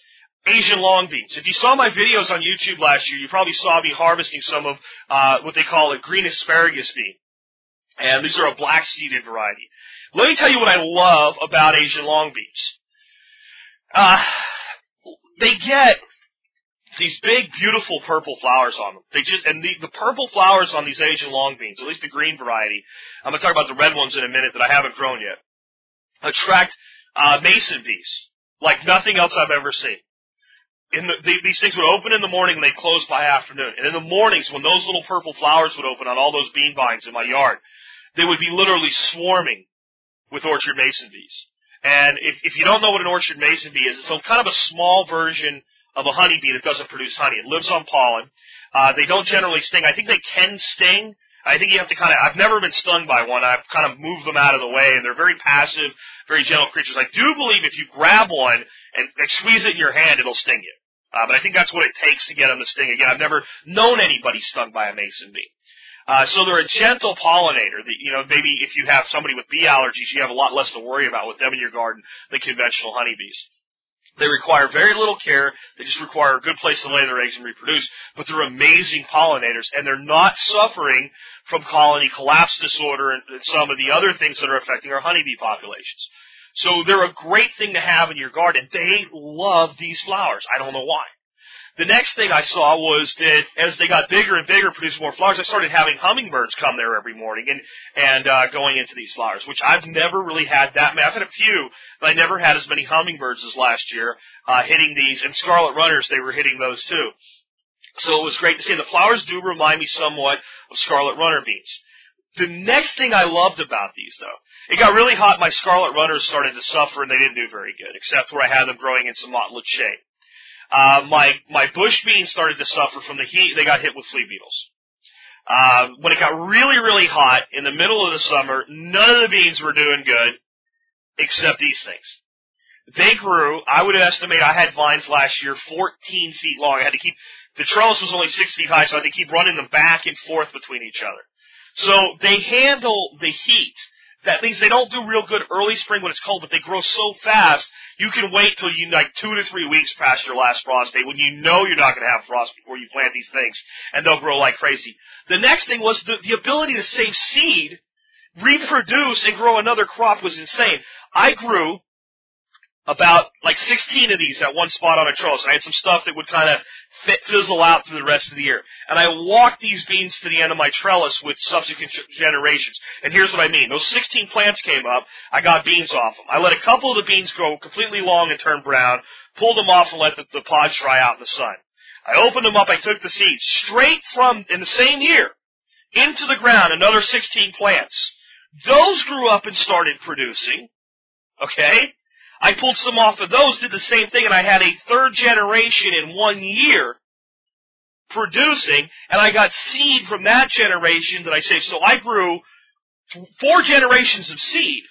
Asian long beans. If you saw my videos on YouTube last year, you probably saw me harvesting some of uh, what they call a green asparagus bean. And these are a black seeded variety. Let me tell you what I love about Asian long beans. Uh, they get these big, beautiful purple flowers on them. They just and the, the purple flowers on these Asian long beans, at least the green variety. I'm to talk about the red ones in a minute that I haven't grown yet. Attract uh, mason bees like nothing else I've ever seen. In the, the, these things would open in the morning and they'd close by afternoon. And in the mornings, when those little purple flowers would open on all those bean vines in my yard, they would be literally swarming with orchard mason bees. And if, if you don't know what an orchard mason bee is, it's a kind of a small version of a honeybee that doesn't produce honey. It lives on pollen. Uh, they don't generally sting. I think they can sting. I think you have to kind of, I've never been stung by one. I've kind of moved them out of the way and they're very passive, very gentle creatures. I do believe if you grab one and, and squeeze it in your hand, it'll sting you. Uh, but I think that's what it takes to get them to sting. Again, I've never known anybody stung by a mason bee. Uh, so they're a gentle pollinator that, you know, maybe if you have somebody with bee allergies, you have a lot less to worry about with them in your garden than conventional honeybees. They require very little care. They just require a good place to lay their eggs and reproduce. But they're amazing pollinators, and they're not suffering from colony collapse disorder and, and some of the other things that are affecting our honeybee populations. So they're a great thing to have in your garden. They love these flowers. I don't know why. The next thing I saw was that as they got bigger and bigger, producing more flowers, I started having hummingbirds come there every morning and and uh, going into these flowers, which I've never really had that many. I've had a few, but I never had as many hummingbirds as last year uh, hitting these. And scarlet runners, they were hitting those too. So it was great to see. The flowers do remind me somewhat of scarlet runner beans. The next thing I loved about these though, it got really hot, my scarlet runners started to suffer and they didn't do very good, except where I had them growing in some mottled shade. Uh, my, my bush beans started to suffer from the heat, they got hit with flea beetles. Uh, when it got really, really hot in the middle of the summer, none of the beans were doing good, except these things. They grew, I would estimate I had vines last year 14 feet long. I had to keep, the trellis was only 6 feet high, so I had to keep running them back and forth between each other. So they handle the heat. That means they don't do real good early spring when it's cold, but they grow so fast, you can wait till you, like two to three weeks past your last frost day when you know you're not going to have frost before you plant these things, and they'll grow like crazy. The next thing was the, the ability to save seed, reproduce, and grow another crop was insane. I grew about like 16 of these at one spot on a trellis. I had some stuff that would kind of fizzle out through the rest of the year. And I walked these beans to the end of my trellis with subsequent generations. And here's what I mean. Those 16 plants came up. I got beans off them. I let a couple of the beans grow completely long and turn brown, pulled them off and let the, the pods dry out in the sun. I opened them up. I took the seeds straight from, in the same year, into the ground, another 16 plants. Those grew up and started producing. Okay? I pulled some off of those, did the same thing, and I had a third generation in one year producing, and I got seed from that generation that I saved. So I grew four generations of seed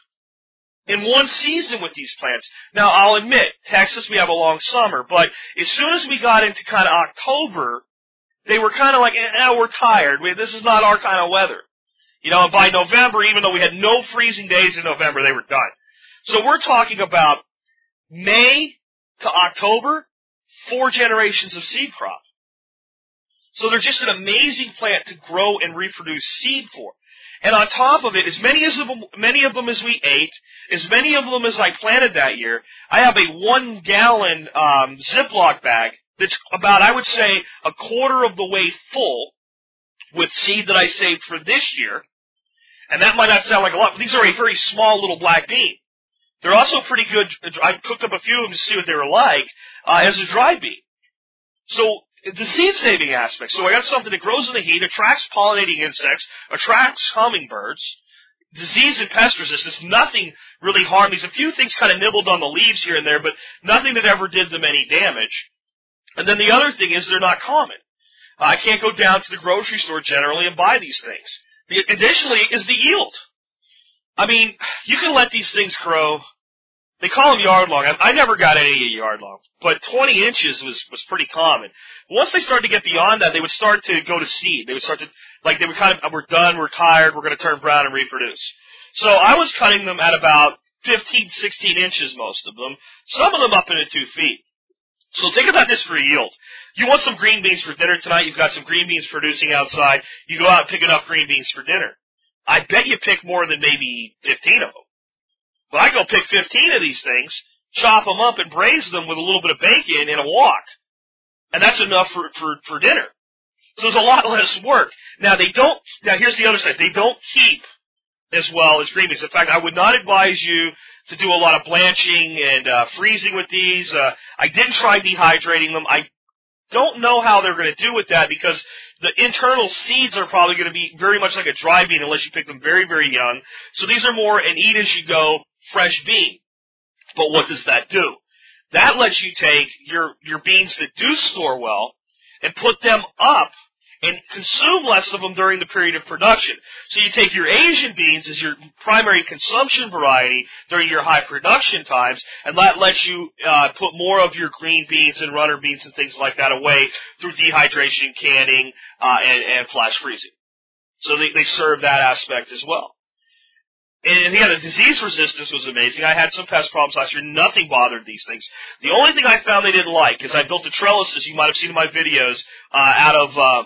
in one season with these plants. Now I'll admit, Texas, we have a long summer, but as soon as we got into kind of October, they were kind of like, eh, eh, we're tired. This is not our kind of weather. You know, and by November, even though we had no freezing days in November, they were done. So we're talking about May to October, four generations of seed crop. So they're just an amazing plant to grow and reproduce seed for. And on top of it, as many as of them, many of them as we ate, as many of them as I planted that year, I have a one gallon um, Ziploc bag that's about, I would say, a quarter of the way full with seed that I saved for this year. And that might not sound like a lot, but these are a very small little black bean. They're also pretty good. I cooked up a few of them to see what they were like uh, as a dry bean. So the seed saving aspect. So I got something that grows in the heat, attracts pollinating insects, attracts hummingbirds, disease and pest resistance. Nothing really harmed these. A few things kind of nibbled on the leaves here and there, but nothing that ever did them any damage. And then the other thing is they're not common. I can't go down to the grocery store generally and buy these things. The, additionally is the yield. I mean, you can let these things grow. They call them yard long. I, I never got any yard long, but 20 inches was was pretty common. Once they started to get beyond that, they would start to go to seed. They would start to like they would kind of uh, we're done, we're tired, we're going to turn brown and reproduce. So I was cutting them at about 15, 16 inches, most of them. Some of them up into two feet. So think about this for yield. You want some green beans for dinner tonight. You've got some green beans producing outside. You go out and pick enough green beans for dinner. I bet you pick more than maybe 15 of them. But I go pick 15 of these things, chop them up and braise them with a little bit of bacon in a wok. And that's enough for, for, for dinner. So there's a lot less work. Now they don't, now here's the other side. They don't keep as well as green beans. In fact, I would not advise you to do a lot of blanching and uh, freezing with these. Uh, I didn't try dehydrating them. I don't know how they're going to do with that because the internal seeds are probably going to be very much like a dry bean unless you pick them very, very young. So these are more an eat as you go fresh bean. But what does that do? That lets you take your, your beans that do store well and put them up and consume less of them during the period of production. So you take your Asian beans as your primary consumption variety during your high production times, and that lets you uh, put more of your green beans and runner beans and things like that away through dehydration, canning, uh, and, and flash freezing. So they, they serve that aspect as well. And yeah, the disease resistance was amazing. I had some pest problems last year. Nothing bothered these things. The only thing I found they didn't like is I built a trellis, as you might have seen in my videos, uh, out of uh,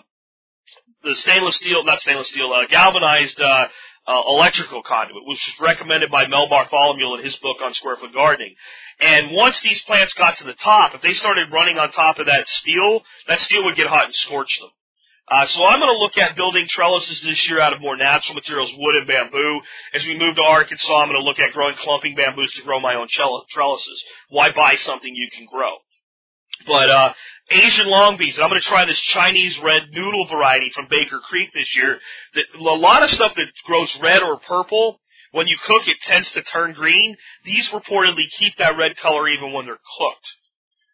the stainless steel, not stainless steel, uh, galvanized uh, uh, electrical conduit, which was recommended by Mel Bartholomew in his book on square foot gardening. And once these plants got to the top, if they started running on top of that steel, that steel would get hot and scorch them. Uh, so I'm going to look at building trellises this year out of more natural materials, wood and bamboo. As we move to Arkansas, I'm going to look at growing clumping bamboos to grow my own trellises. Why buy something you can grow? But uh, Asian long beans. I'm going to try this Chinese red noodle variety from Baker Creek this year. That a lot of stuff that grows red or purple, when you cook, it tends to turn green. These reportedly keep that red color even when they're cooked.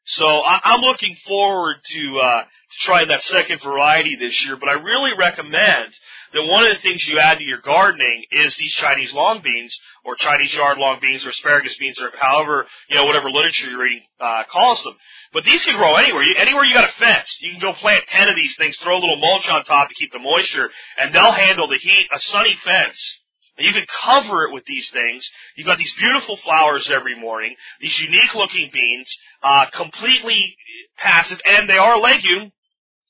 So I, I'm looking forward to uh, trying that second variety this year. But I really recommend that one of the things you add to your gardening is these Chinese long beans or Chinese yard long beans or asparagus beans or however you know whatever literature you're reading uh, calls them. But these can grow anywhere. You, anywhere you got a fence, you can go plant ten of these things, throw a little mulch on top to keep the moisture, and they'll handle the heat. A sunny fence. And you can cover it with these things. You've got these beautiful flowers every morning, these unique looking beans, uh, completely passive, and they are legume.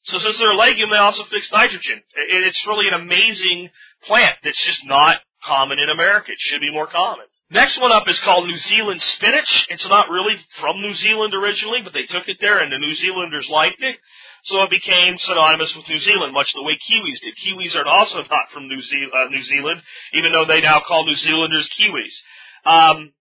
So since they're a legume, they also fix nitrogen. It's really an amazing plant that's just not common in America. It should be more common. Next one up is called New Zealand spinach. It's not really from New Zealand originally, but they took it there and the New Zealanders liked it. So it became synonymous with New Zealand, much the way Kiwis did. Kiwis are also not from New, Ze- uh, New Zealand, even though they now call New Zealanders Kiwis. Um,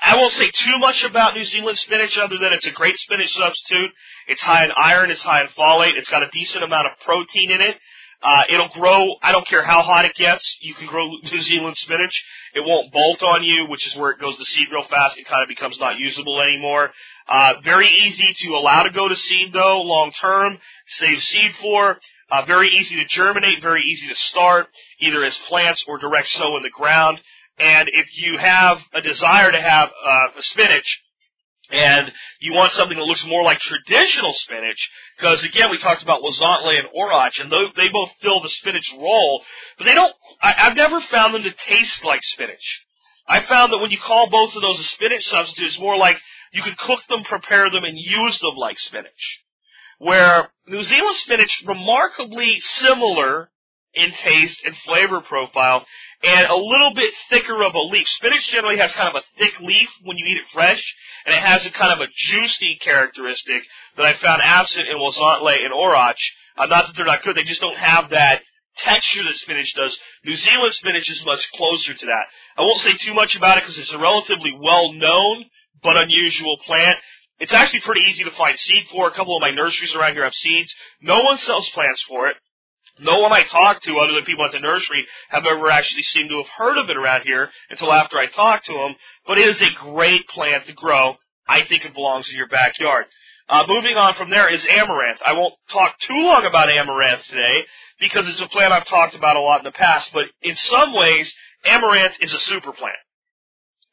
I won't say too much about New Zealand spinach other than it's a great spinach substitute. It's high in iron, it's high in folate, it's got a decent amount of protein in it. Uh, it'll grow, I don't care how hot it gets, you can grow New Zealand spinach. It won't bolt on you, which is where it goes to seed real fast. It kind of becomes not usable anymore. Uh, very easy to allow to go to seed though, long term, save seed for. Uh, very easy to germinate, very easy to start, either as plants or direct sow in the ground. And if you have a desire to have, uh, a spinach, and you want something that looks more like traditional spinach, because again, we talked about Huauzontle and Orach, and they both fill the spinach role, but they don't, I, I've never found them to taste like spinach. I found that when you call both of those a spinach substitute, it's more like you can cook them, prepare them, and use them like spinach. Where New Zealand spinach, remarkably similar in taste and flavor profile, and a little bit thicker of a leaf. Spinach generally has kind of a thick leaf when you eat it fresh, and it has a kind of a juicy characteristic that I found absent in Huauzontle and Orach. Uh, not that they're not good, they just don't have that texture that spinach does. New Zealand spinach is much closer to that. I won't say too much about it because it's a relatively well-known but unusual plant. It's actually pretty easy to find seed for. A couple of my nurseries around here have seeds. No one sells plants for it. No one I talk to, other than people at the nursery, have ever actually seemed to have heard of it around here until after I talked to them. But it is a great plant to grow. I think it belongs in your backyard. Uh, moving on from there is amaranth. I won't talk too long about amaranth today because it's a plant I've talked about a lot in the past, but in some ways, amaranth is a super plant.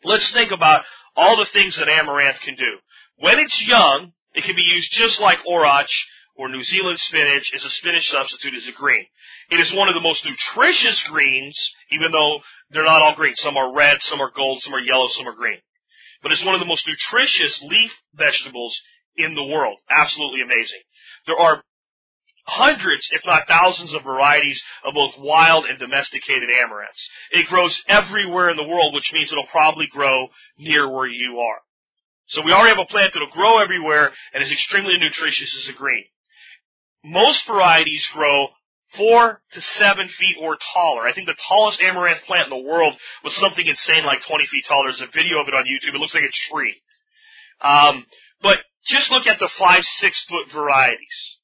Let's think about all the things that amaranth can do. When it's young, it can be used just like orach or New Zealand spinach is a spinach substitute as a green. It is one of the most nutritious greens, even though they're not all green. Some are red, some are gold, some are yellow, some are green. But it's one of the most nutritious leaf vegetables in the world. Absolutely amazing. There are hundreds, if not thousands of varieties of both wild and domesticated amaranths. It grows everywhere in the world, which means it'll probably grow near where you are. So we already have a plant that'll grow everywhere and is extremely nutritious as a green. Most varieties grow four to seven feet or taller. I think the tallest amaranth plant in the world was something insane like 20 feet tall. There's a video of it on YouTube. It looks like a tree. Um, but just look at the five, six foot varieties.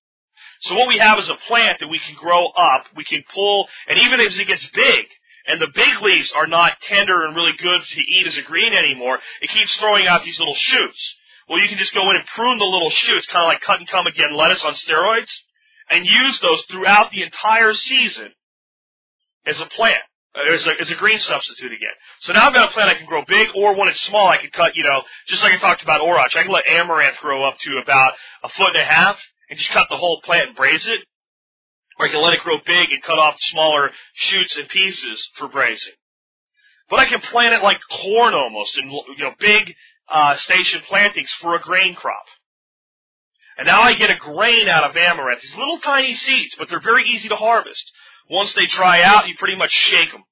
So what we have is a plant that we can grow up, we can pull, and even as it gets big, and the big leaves are not tender and really good to eat as a green anymore, it keeps throwing out these little shoots. Well, you can just go in and prune the little shoots, kind of like cut and come again lettuce on steroids, and use those throughout the entire season as a plant. Uh, as a, as a green substitute again. So now I've got a plant I can grow big, or when it's small, I can cut, you know, just like I talked about orach, I can let amaranth grow up to about a foot and a half, and just cut the whole plant and braise it. Or I can let it grow big and cut off smaller shoots and pieces for braising. But I can plant it like corn almost, in you know, big uh, station plantings for a grain crop. And now I get a grain out of amaranth. These little tiny seeds, but they're very easy to harvest. Once they dry out, you pretty much shake them.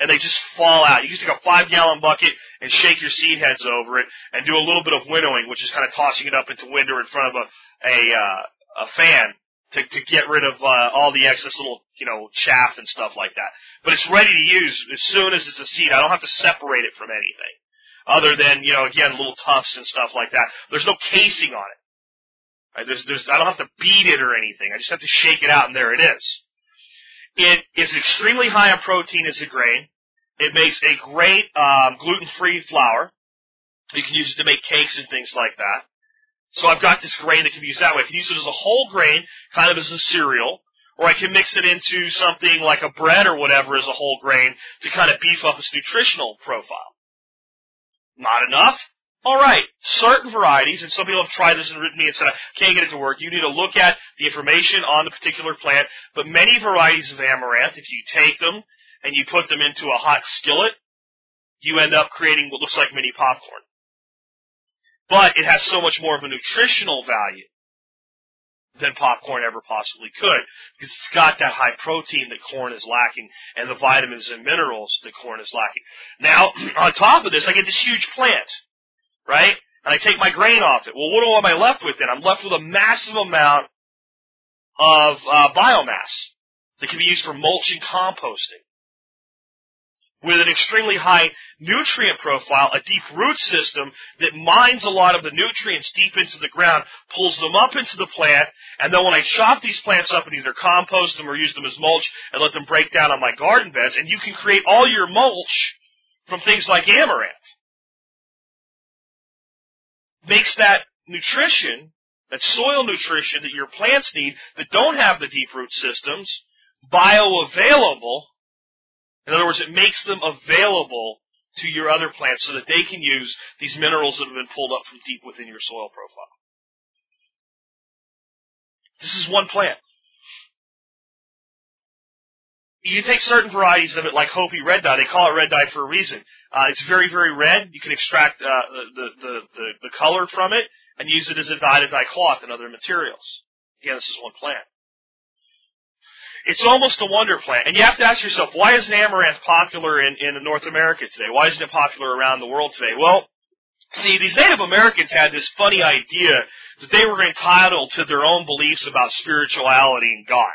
and they just fall out. You just take a five gallon bucket and shake your seed heads over it and do a little bit of winnowing, which is kind of tossing it up into wind or in front of a, a, uh, a fan to, to get rid of, uh, all the excess little, you know, chaff and stuff like that. But it's ready to use as soon as it's a seed. I don't have to separate it from anything. Other than, you know, again, little tufts and stuff like that. There's no casing on it. Right? There's, there's, I don't have to beat it or anything. I just have to shake it out and there it is. It is extremely high in protein as a grain. It makes a great um, gluten-free flour. You can use it to make cakes and things like that. So I've got this grain that can be used that way. I can use it as a whole grain, kind of as a cereal, or I can mix it into something like a bread or whatever as a whole grain to kind of beef up its nutritional profile. Not enough? Alright, certain varieties, and some people have tried this and written me and said, I can't get it to work. You need to look at the information on the particular plant, but many varieties of amaranth, if you take them and you put them into a hot skillet, you end up creating what looks like mini popcorn. But it has so much more of a nutritional value than popcorn ever possibly could because it's got that high protein that corn is lacking and the vitamins and minerals that corn is lacking. Now, on top of this, I get this huge plant right? And I take my grain off it. Well, what am I left with then? I'm left with a massive amount of uh, biomass that can be used for mulch and composting. With an extremely high nutrient profile, a deep root system that mines a lot of the nutrients deep into the ground, pulls them up into the plant, and then when I chop these plants up and either compost them or use them as mulch and let them break down on my garden beds, and you can create all your mulch from things like amaranth makes that nutrition, that soil nutrition that your plants need that don't have the deep root systems, bioavailable. In other words, it makes them available to your other plants so that they can use these minerals that have been pulled up from deep within your soil profile. This is one plant. You take certain varieties of it, like Hopi red dye. They call it red dye for a reason. Uh, it's very, very red. You can extract uh, the, the, the the color from it and use it as a dye to dye cloth and other materials. Again, this is one plant. It's almost a wonder plant, and you have to ask yourself, why isn't amaranth popular in in North America today? Why isn't it popular around the world today? Well, See, these Native Americans had this funny idea that they were entitled to their own beliefs about spirituality and God.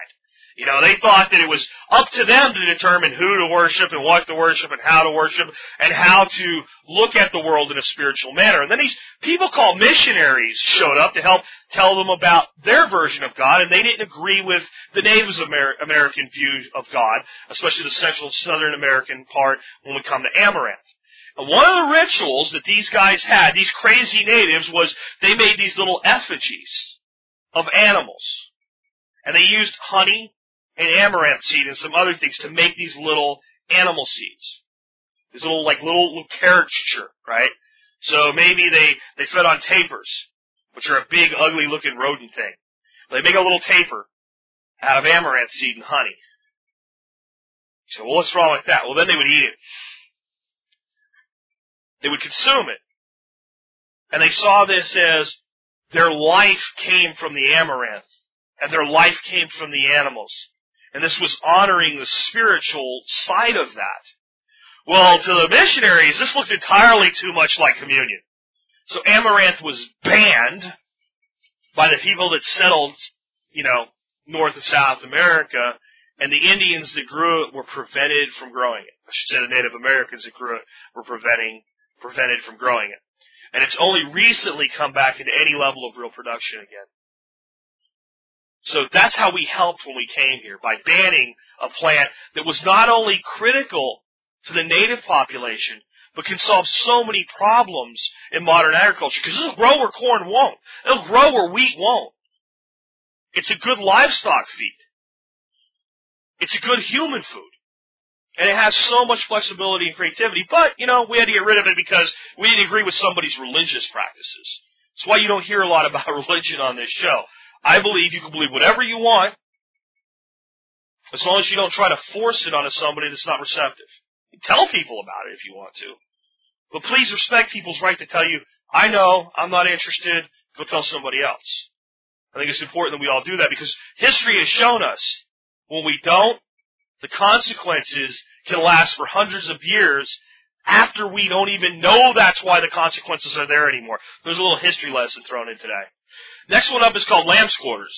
You know, they thought that it was up to them to determine who to worship and what to worship and how to worship and how to look at the world in a spiritual manner. And then these people called missionaries showed up to help tell them about their version of God, and they didn't agree with the Native Amer- American view of God, especially the Central and Southern American part when we come to Amaranth. And one of the rituals that these guys had, these crazy natives, was they made these little effigies of animals. And they used honey and amaranth seed and some other things to make these little animal seeds. These little, like little, little caricature, right? So maybe they, they fed on tapirs, which are a big, ugly looking rodent thing. They make a little tapir out of amaranth seed and honey. So well, what's wrong with that? Well, then they would eat it. They would consume it. And they saw this as their life came from the amaranth and their life came from the animals. And this was honoring the spiritual side of that. Well, to the missionaries, this looked entirely too much like communion. So amaranth was banned by the people that settled, you know, North and South America, and the Indians that grew it were prevented from growing it. I should say the Native Americans that grew it were preventing, prevented from growing it. And it's only recently come back into any level of real production again. So that's how we helped when we came here, by banning a plant that was not only critical to the native population, but can solve so many problems in modern agriculture. Because it'll grow where corn won't. It'll grow where wheat won't. It's a good livestock feed. It's a good human food. And it has so much flexibility and creativity. But, you know, we had to get rid of it because we didn't agree with somebody's religious practices. That's why you don't hear a lot about religion on this show. I believe you can believe whatever you want, as long as you don't try to force it onto somebody that's not receptive. Tell people about it if you want to. But please respect people's right to tell you, I know, I'm not interested, go tell somebody else. I think it's important that we all do that because history has shown us when we don't, the consequences can last for hundreds of years after we don't even know that's why the consequences are there anymore. There's a little history lesson thrown in today. Next one up is called lamb's quarters.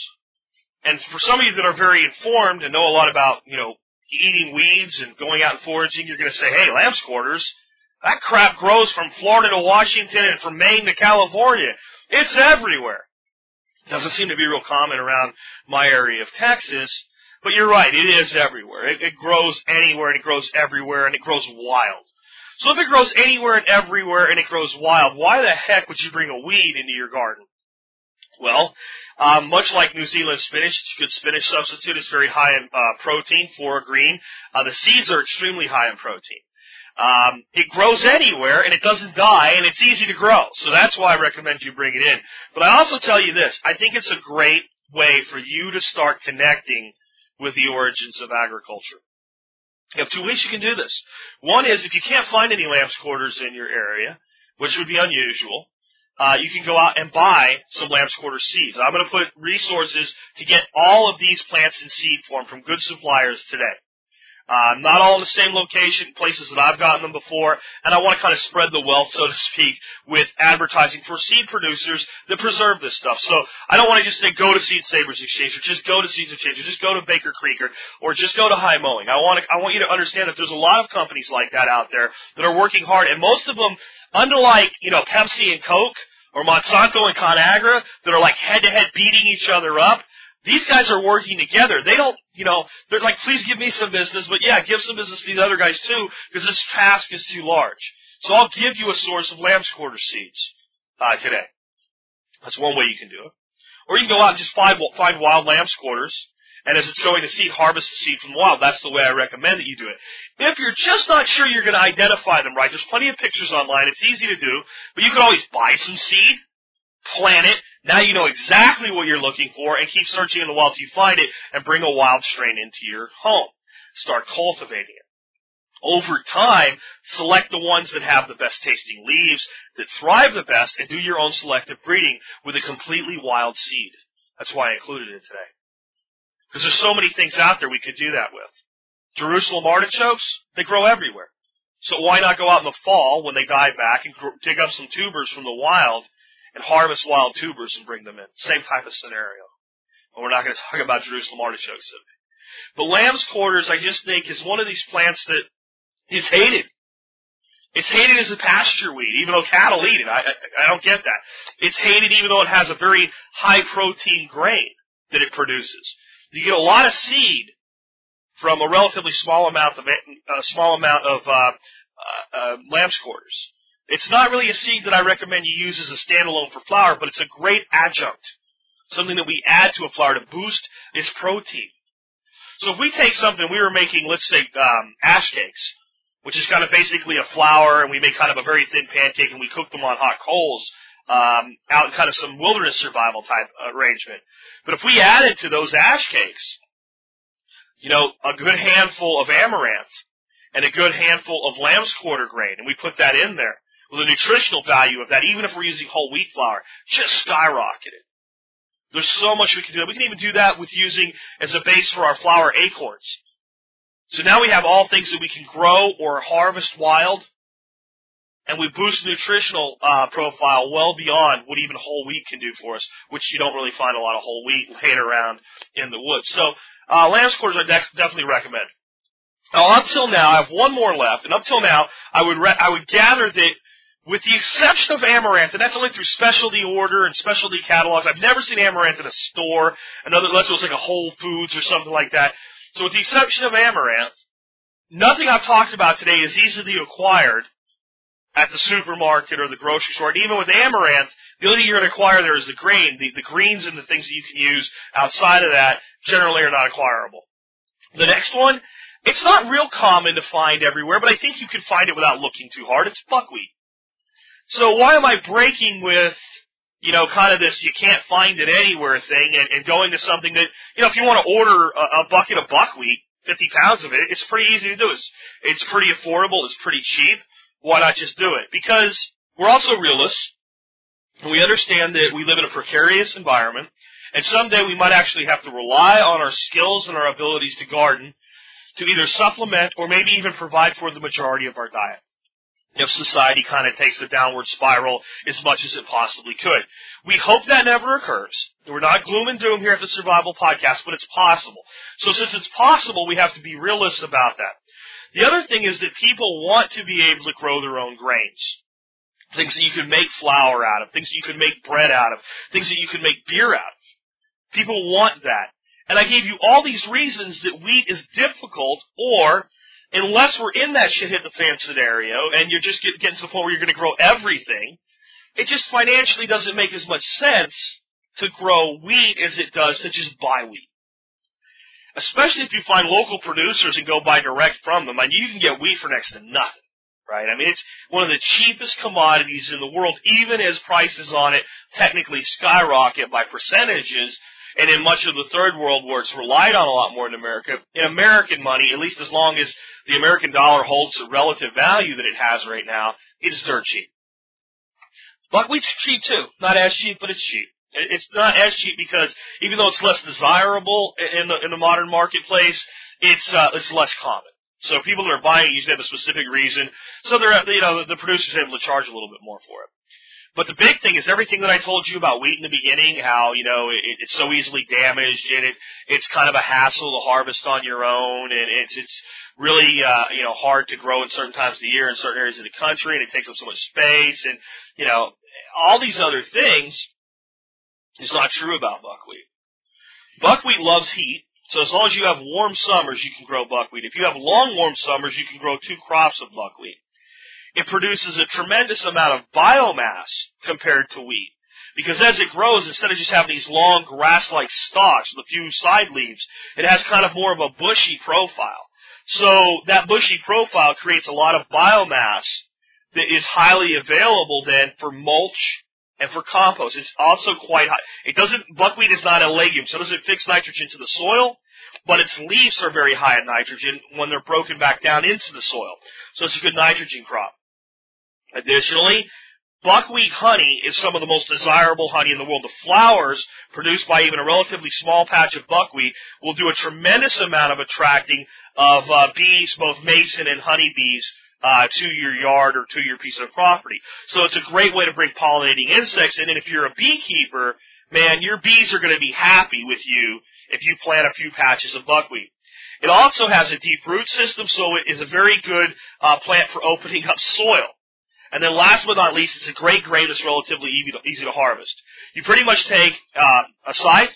And for some of you that are very informed and know a lot about, you know, eating weeds and going out and foraging, you're going to say, hey, lamb's quarters, that crap grows from Florida to Washington and from Maine to California. It's everywhere. Doesn't seem to be real common around my area of Texas, but you're right, it is everywhere. It, it grows anywhere and it grows everywhere and it grows wild. So if it grows anywhere and everywhere and it grows wild, why the heck would you bring a weed into your garden? Well, um, much like New Zealand spinach, it's a good spinach substitute. It's very high in uh, protein for a green. Uh, the seeds are extremely high in protein. Um, it grows anywhere and it doesn't die and it's easy to grow. So that's why I recommend you bring it in. But I also tell you this, I think it's a great way for you to start connecting with the origins of agriculture. You have two ways you can do this. One is if you can't find any lamb's quarters in your area, which would be unusual, uh, you can go out and buy some lamb's quarter seeds. I'm going to put resources to get all of these plants in seed form from good suppliers today. Uh, not all in the same location, places that I've gotten them before, and I want to kind of spread the wealth, so to speak, with advertising for seed producers that preserve this stuff. So I don't want to just say go to Seed Savers Exchange, or just go to Seeds Exchange, or just go to Baker Creek, or, or just go to High Mowing. I want to, I want you to understand that there's a lot of companies like that out there that are working hard, and most of them, unlike, you know, Pepsi and Coke, or Monsanto and ConAgra, that are like head to head beating each other up, these guys are working together. They don't, you know, they're like, please give me some business, but yeah, give some business to these other guys too, because this task is too large. So I'll give you a source of lamb's quarter seeds uh, today. That's one way you can do it. Or you can go out and just find find wild lamb's quarters, and as it's going to seed, harvest the seed from the wild. That's the way I recommend that you do it. If you're just not sure you're going to identify them right, there's plenty of pictures online. It's easy to do, but you can always buy some seed plant it. Now you know exactly what you're looking for and keep searching in the wild till you find it and bring a wild strain into your home. Start cultivating it. Over time, select the ones that have the best tasting leaves, that thrive the best, and do your own selective breeding with a completely wild seed. That's why I included it today. Because there's so many things out there we could do that with. Jerusalem artichokes, they grow everywhere. So why not go out in the fall when they die back and dig up some tubers from the wild and harvest wild tubers and bring them in. Same type of scenario. But we're not going to talk about Jerusalem artichokes today. But lamb's quarters, I just think, is one of these plants that is hated. It's hated as a pasture weed, even though cattle eat it. I, I, I don't get that. It's hated even though it has a very high protein grain that it produces. You get a lot of seed from a relatively small amount of a small amount of uh, uh, uh, lamb's quarters. It's not really a seed that I recommend you use as a standalone for flour, but it's a great adjunct. Something that we add to a flour to boost its protein. So if we take something, we were making, let's say, um, ash cakes, which is kind of basically a flour, and we make kind of a very thin pancake, and we cook them on hot coals, um, out in kind of some wilderness survival type arrangement. But if we added to those ash cakes, you know, a good handful of amaranth and a good handful of lamb's quarter grain, and we put that in there, the nutritional value of that, even if we're using whole wheat flour, just skyrocketed. There's so much we can do. We can even do that with using as a base for our flour acorns. So now we have all things that we can grow or harvest wild, and we boost the nutritional uh, profile well beyond what even whole wheat can do for us, which you don't really find a lot of whole wheat laying around in the woods. So uh, lamb's quarters I de- definitely recommend. Now, up till now, I have one more left, and up till now, I would re- I would gather that with the exception of amaranth, and that's only through specialty order and specialty catalogs. I've never seen amaranth in a store, another unless it was like a Whole Foods or something like that. So with the exception of amaranth, nothing I've talked about today is easily acquired at the supermarket or the grocery store. And even with amaranth, the only thing you're going to acquire there is the grain. The, the greens and the things that you can use outside of that generally are not acquirable. The next one, it's not real common to find everywhere, but I think you can find it without looking too hard. It's buckwheat. So why am I breaking with, you know, kind of this you can't find it anywhere thing and, and going to something that, you know, if you want to order a, a bucket of buckwheat, 50 pounds of it, it's pretty easy to do. It's, it's pretty affordable. It's pretty cheap. Why not just do it? Because we're also realists and we understand that we live in a precarious environment and someday we might actually have to rely on our skills and our abilities to garden to either supplement or maybe even provide for the majority of our diet if society kind of takes a downward spiral as much as it possibly could. We hope that never occurs. We're not gloom and doom here at the Survival Podcast, but it's possible. So since it's possible, we have to be realists about that. The other thing is that people want to be able to grow their own grains. Things that you can make flour out of, things that you can make bread out of, things that you can make beer out of. People want that. And I gave you all these reasons that wheat is difficult or unless we're in that shit hit the fan scenario and you're just get, getting to the point where you're going to grow everything, it just financially doesn't make as much sense to grow wheat as it does to just buy wheat. Especially if you find local producers and go buy direct from them. I mean, you can get wheat for next to nothing. Right? I mean, it's one of the cheapest commodities in the world, even as prices on it technically skyrocket by percentages and in much of the third world where it's relied on a lot more in America, in American money, at least as long as the American dollar holds the relative value that it has right now, it is dirt cheap. Buckwheat's cheap too. Not as cheap, but it's cheap. It's not as cheap because even though it's less desirable in the in the modern marketplace, it's uh, it's less common. So people that are buying it usually have a specific reason. So they're you know the producer's able to charge a little bit more for it. But the big thing is everything that I told you about wheat in the beginning, how, you know, it, it's so easily damaged and it, it's kind of a hassle to harvest on your own and it's, it's really, uh, you know, hard to grow in certain times of the year in certain areas of the country and it takes up so much space and, you know, all these other things is not true about buckwheat. Buckwheat loves heat. So as long as you have warm summers, you can grow buckwheat. If you have long warm summers, you can grow two crops of buckwheat it produces a tremendous amount of biomass compared to wheat. Because as it grows, instead of just having these long grass-like stalks with a few side leaves, it has kind of more of a bushy profile. So that bushy profile creates a lot of biomass that is highly available then for mulch and for compost. It's also quite high. It doesn't, buckwheat is not a legume, so it doesn't fix nitrogen to the soil, but its leaves are very high in nitrogen when they're broken back down into the soil. So it's a good nitrogen crop. Additionally, buckwheat honey is some of the most desirable honey in the world. The flowers produced by even a relatively small patch of buckwheat will do a tremendous amount of attracting of uh, bees, both mason and honeybees, uh, to your yard or to your piece of property. So it's a great way to bring pollinating insects in. And if you're a beekeeper, man, your bees are going to be happy with you if you plant a few patches of buckwheat. It also has a deep root system, so it is a very good uh, plant for opening up soil. And then last but not least, it's a great grain that's relatively easy to, easy to harvest. You pretty much take uh, a scythe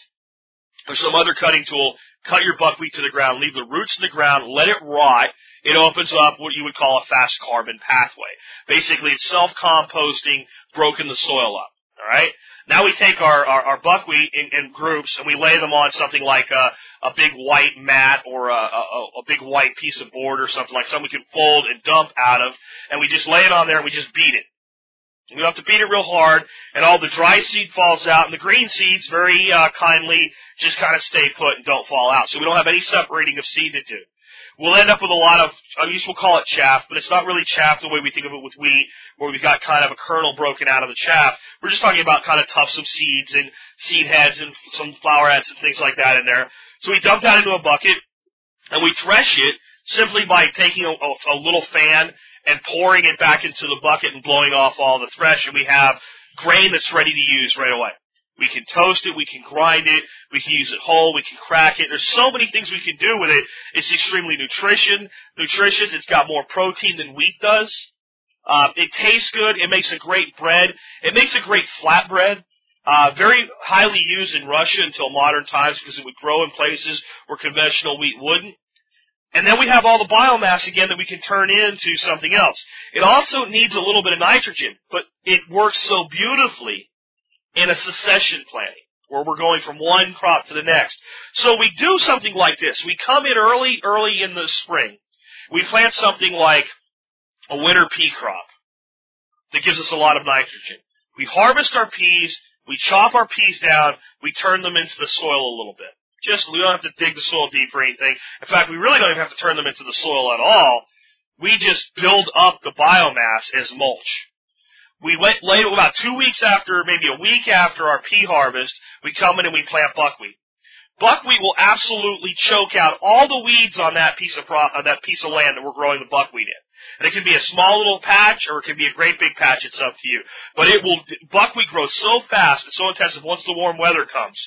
or some other cutting tool, cut your buckwheat to the ground, leave the roots in the ground, let it rot. It opens up what you would call a fast carbon pathway. Basically, it's self-composting, broken the soil up. All right. Now we take our, our, our buckwheat in, in, groups and we lay them on something like a, a big white mat or a, a, a big white piece of board or something like something we can fold and dump out of, and we just lay it on there and we just beat it. We don't have to beat it real hard, and all the dry seed falls out, and the green seeds very uh, kindly just kind of stay put and don't fall out. So we don't have any separating of seed to do we'll end up with a lot of, I guess we'll call it chaff, but it's not really chaff the way we think of it with wheat, where we've got kind of a kernel broken out of the chaff. We're just talking about kind of tufts of seeds and seed heads and some flower heads and things like that in there. So we dump that into a bucket and we thresh it simply by taking a, a, a little fan and pouring it back into the bucket and blowing off all the thresh and we have grain that's ready to use right away. We can toast it, we can grind it, we can use it whole, we can crack it. There's so many things we can do with it. It's extremely nutrition, nutritious. It's got more protein than wheat does. Uh, it tastes good. It makes a great bread. It makes a great flatbread. Uh, very highly used in Russia until modern times because it would grow in places where conventional wheat wouldn't. And then we have all the biomass again that we can turn into something else. It also needs a little bit of nitrogen, but it works so beautifully in a succession planting where we're going from one crop to the next. So we do something like this. We come in early, early in the spring. We plant something like a winter pea crop that gives us a lot of nitrogen. We harvest our peas, we chop our peas down, we turn them into the soil a little bit. Just, we don't have to dig the soil deep or anything. In fact, we really don't even have to turn them into the soil at all. We just build up the biomass as mulch we went late about two weeks after, maybe a week after our pea harvest, we come in and we plant buckwheat. buckwheat will absolutely choke out all the weeds on that piece of pro- uh, that piece of land that we're growing the buckwheat in. And it can be a small little patch or it can be a great big patch. It's up to you. But it will, buckwheat grows so fast and so intensive once the warm weather comes.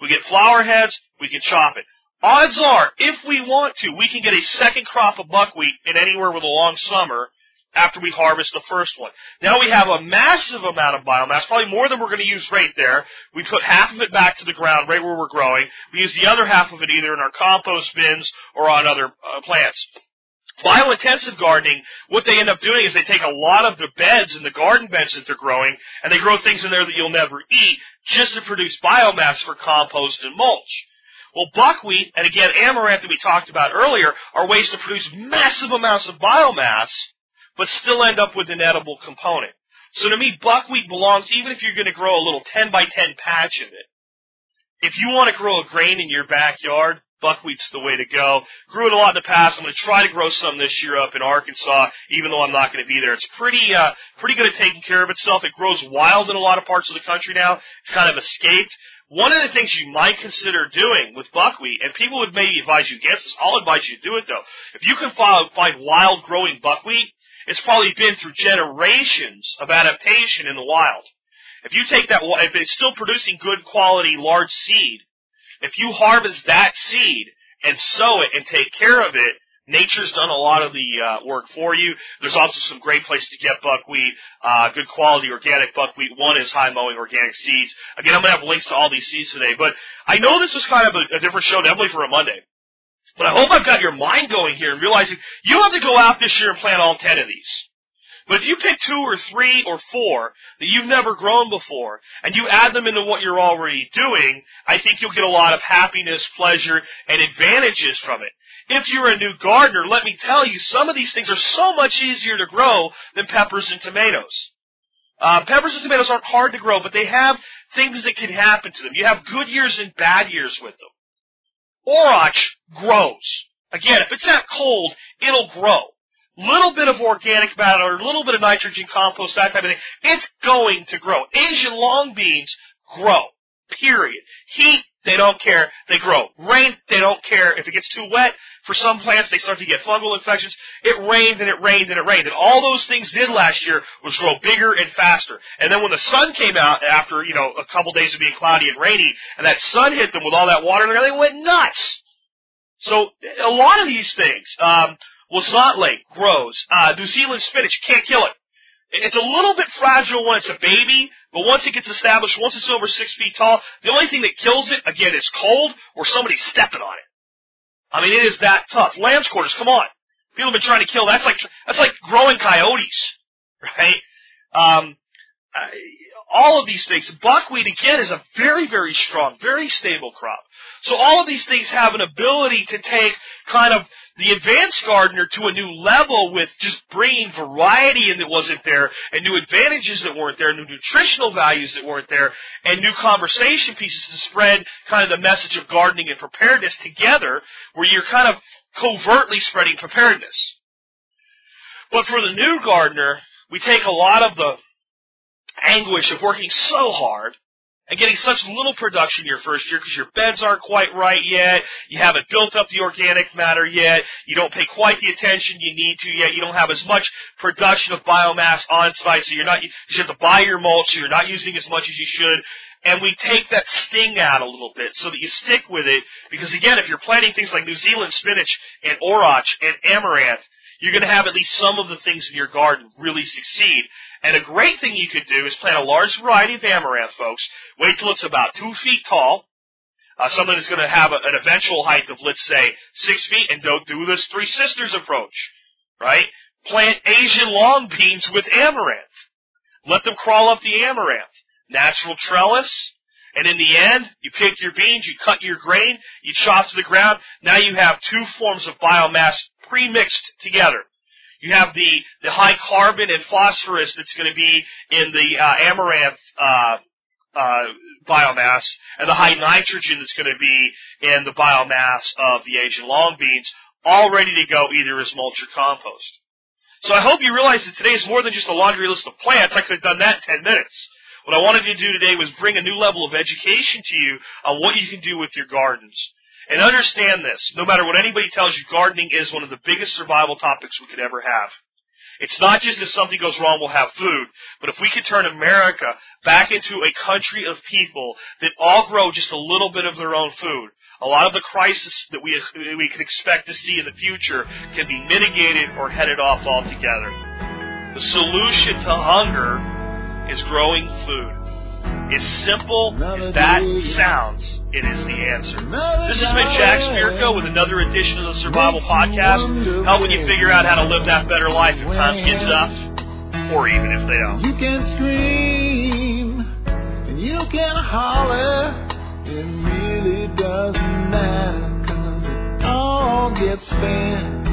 We get flower heads, we can chop it. Odds are, if we want to, we can get a second crop of buckwheat in anywhere with a long summer after we harvest the first one. Now we have a massive amount of biomass, probably more than we're going to use right there. We put half of it back to the ground right where we're growing. We use the other half of it either in our compost bins or on other uh, plants. Biointensive gardening, what they end up doing is they take a lot of the beds and the garden beds that they're growing and they grow things in there that you'll never eat just to produce biomass for compost and mulch. Well, buckwheat and again amaranth that we talked about earlier are ways to produce massive amounts of biomass but still end up with an edible component. So to me, buckwheat belongs, even if you're going to grow a little 10 by 10 patch of it. If you want to grow a grain in your backyard, buckwheat's the way to go. Grew it a lot in the past. I'm going to try to grow some this year up in Arkansas, even though I'm not going to be there. It's pretty, uh, pretty good at taking care of itself. It grows wild in a lot of parts of the country now. It's kind of escaped. One of the things you might consider doing with buckwheat, and people would maybe advise you against this, I'll advise you to do it though. If you can find wild growing buckwheat, it's probably been through generations of adaptation in the wild. If you take that, if it's still producing good quality large seed, if you harvest that seed and sow it and take care of it, nature's done a lot of the uh, work for you. There's also some great places to get buckwheat, uh, good quality organic buckwheat. One is high mowing organic seeds. Again, I'm gonna have links to all these seeds today, but I know this was kind of a, a different show, definitely for a Monday. But I hope I've got your mind going here and realizing you don't have to go out this year and plant all ten of these. But if you pick two or three or four that you've never grown before and you add them into what you're already doing, I think you'll get a lot of happiness, pleasure, and advantages from it. If you're a new gardener, let me tell you, some of these things are so much easier to grow than peppers and tomatoes. Uh, peppers and tomatoes aren't hard to grow, but they have things that can happen to them. You have good years and bad years with them. Orach grows. Again, if it's that cold, it'll grow. Little bit of organic matter, a little bit of nitrogen compost, that type of thing. It's going to grow. Asian long beans grow. Period. Heat, they don't care. They grow. Rain, they don't care. If it gets too wet, for some plants, they start to get fungal infections. It rained and it rained and it rained. And all those things did last year was grow bigger and faster. And then when the sun came out after, you know, a couple days of being cloudy and rainy, and that sun hit them with all that water, they went nuts. So, a lot of these things, um, Huauzontle grows. Uh, New Zealand spinach, can't kill it. It's a little bit fragile when it's a baby, but once it gets established, once it's over six feet tall, the only thing that kills it, again, is cold or somebody stepping on it. I mean, it is that tough. Lamb's quarters, come on. People have been trying to kill. That's like that's like growing coyotes, right? Um, all of these things. Buckwheat again is a very, very strong, very stable crop. So all of these things have an ability to take kind of the advanced gardener to a new level with just bringing variety in that wasn't there and new advantages that weren't there, new nutritional values that weren't there, and new conversation pieces to spread kind of the message of gardening and preparedness together where you're kind of covertly spreading preparedness. But for the new gardener, we take a lot of the anguish of working so hard and getting such little production your first year because your beds aren't quite right yet. You haven't built up the organic matter yet. You don't pay quite the attention you need to yet. You don't have as much production of biomass on site, so you're not, you have to buy your mulch, so you're not using as much as you should. And we take that sting out a little bit so that you stick with it because again, if you're planting things like New Zealand spinach and orach and amaranth, you're going to have at least some of the things in your garden really succeed. And a great thing you could do is plant a large variety of amaranth, folks. Wait till it's about two feet tall. Uh, something that's going to have a, an eventual height of, let's say, six feet, and don't do this Three Sisters approach, right? Plant Asian long beans with amaranth. Let them crawl up the amaranth. Natural trellis, and in the end, you pick your beans, you cut your grain, you chop to the ground. Now you have two forms of biomass pre-mixed together. You have the, the high carbon and phosphorus that's going to be in the uh, amaranth uh, uh, biomass, and the high nitrogen that's going to be in the biomass of the Asian long beans, all ready to go either as mulch or compost. So I hope you realize that today is more than just a laundry list of plants. I could have done that in 10 minutes. What I wanted to do today was bring a new level of education to you on what you can do with your gardens. And understand this, no matter what anybody tells you, gardening is one of the biggest survival topics we could ever have. It's not just if something goes wrong, we'll have food, but if we could turn America back into a country of people that all grow just a little bit of their own food, a lot of the crisis that we, we can expect to see in the future can be mitigated or headed off altogether. The solution to hunger is growing food. As simple as that sounds, it is the answer. This has been Jack Spirko with another edition of the Survival Podcast, helping you figure out how to live that better life if times get tough, or even if they don't. You can scream and you can holler. It really doesn't matter 'cause it all gets spent.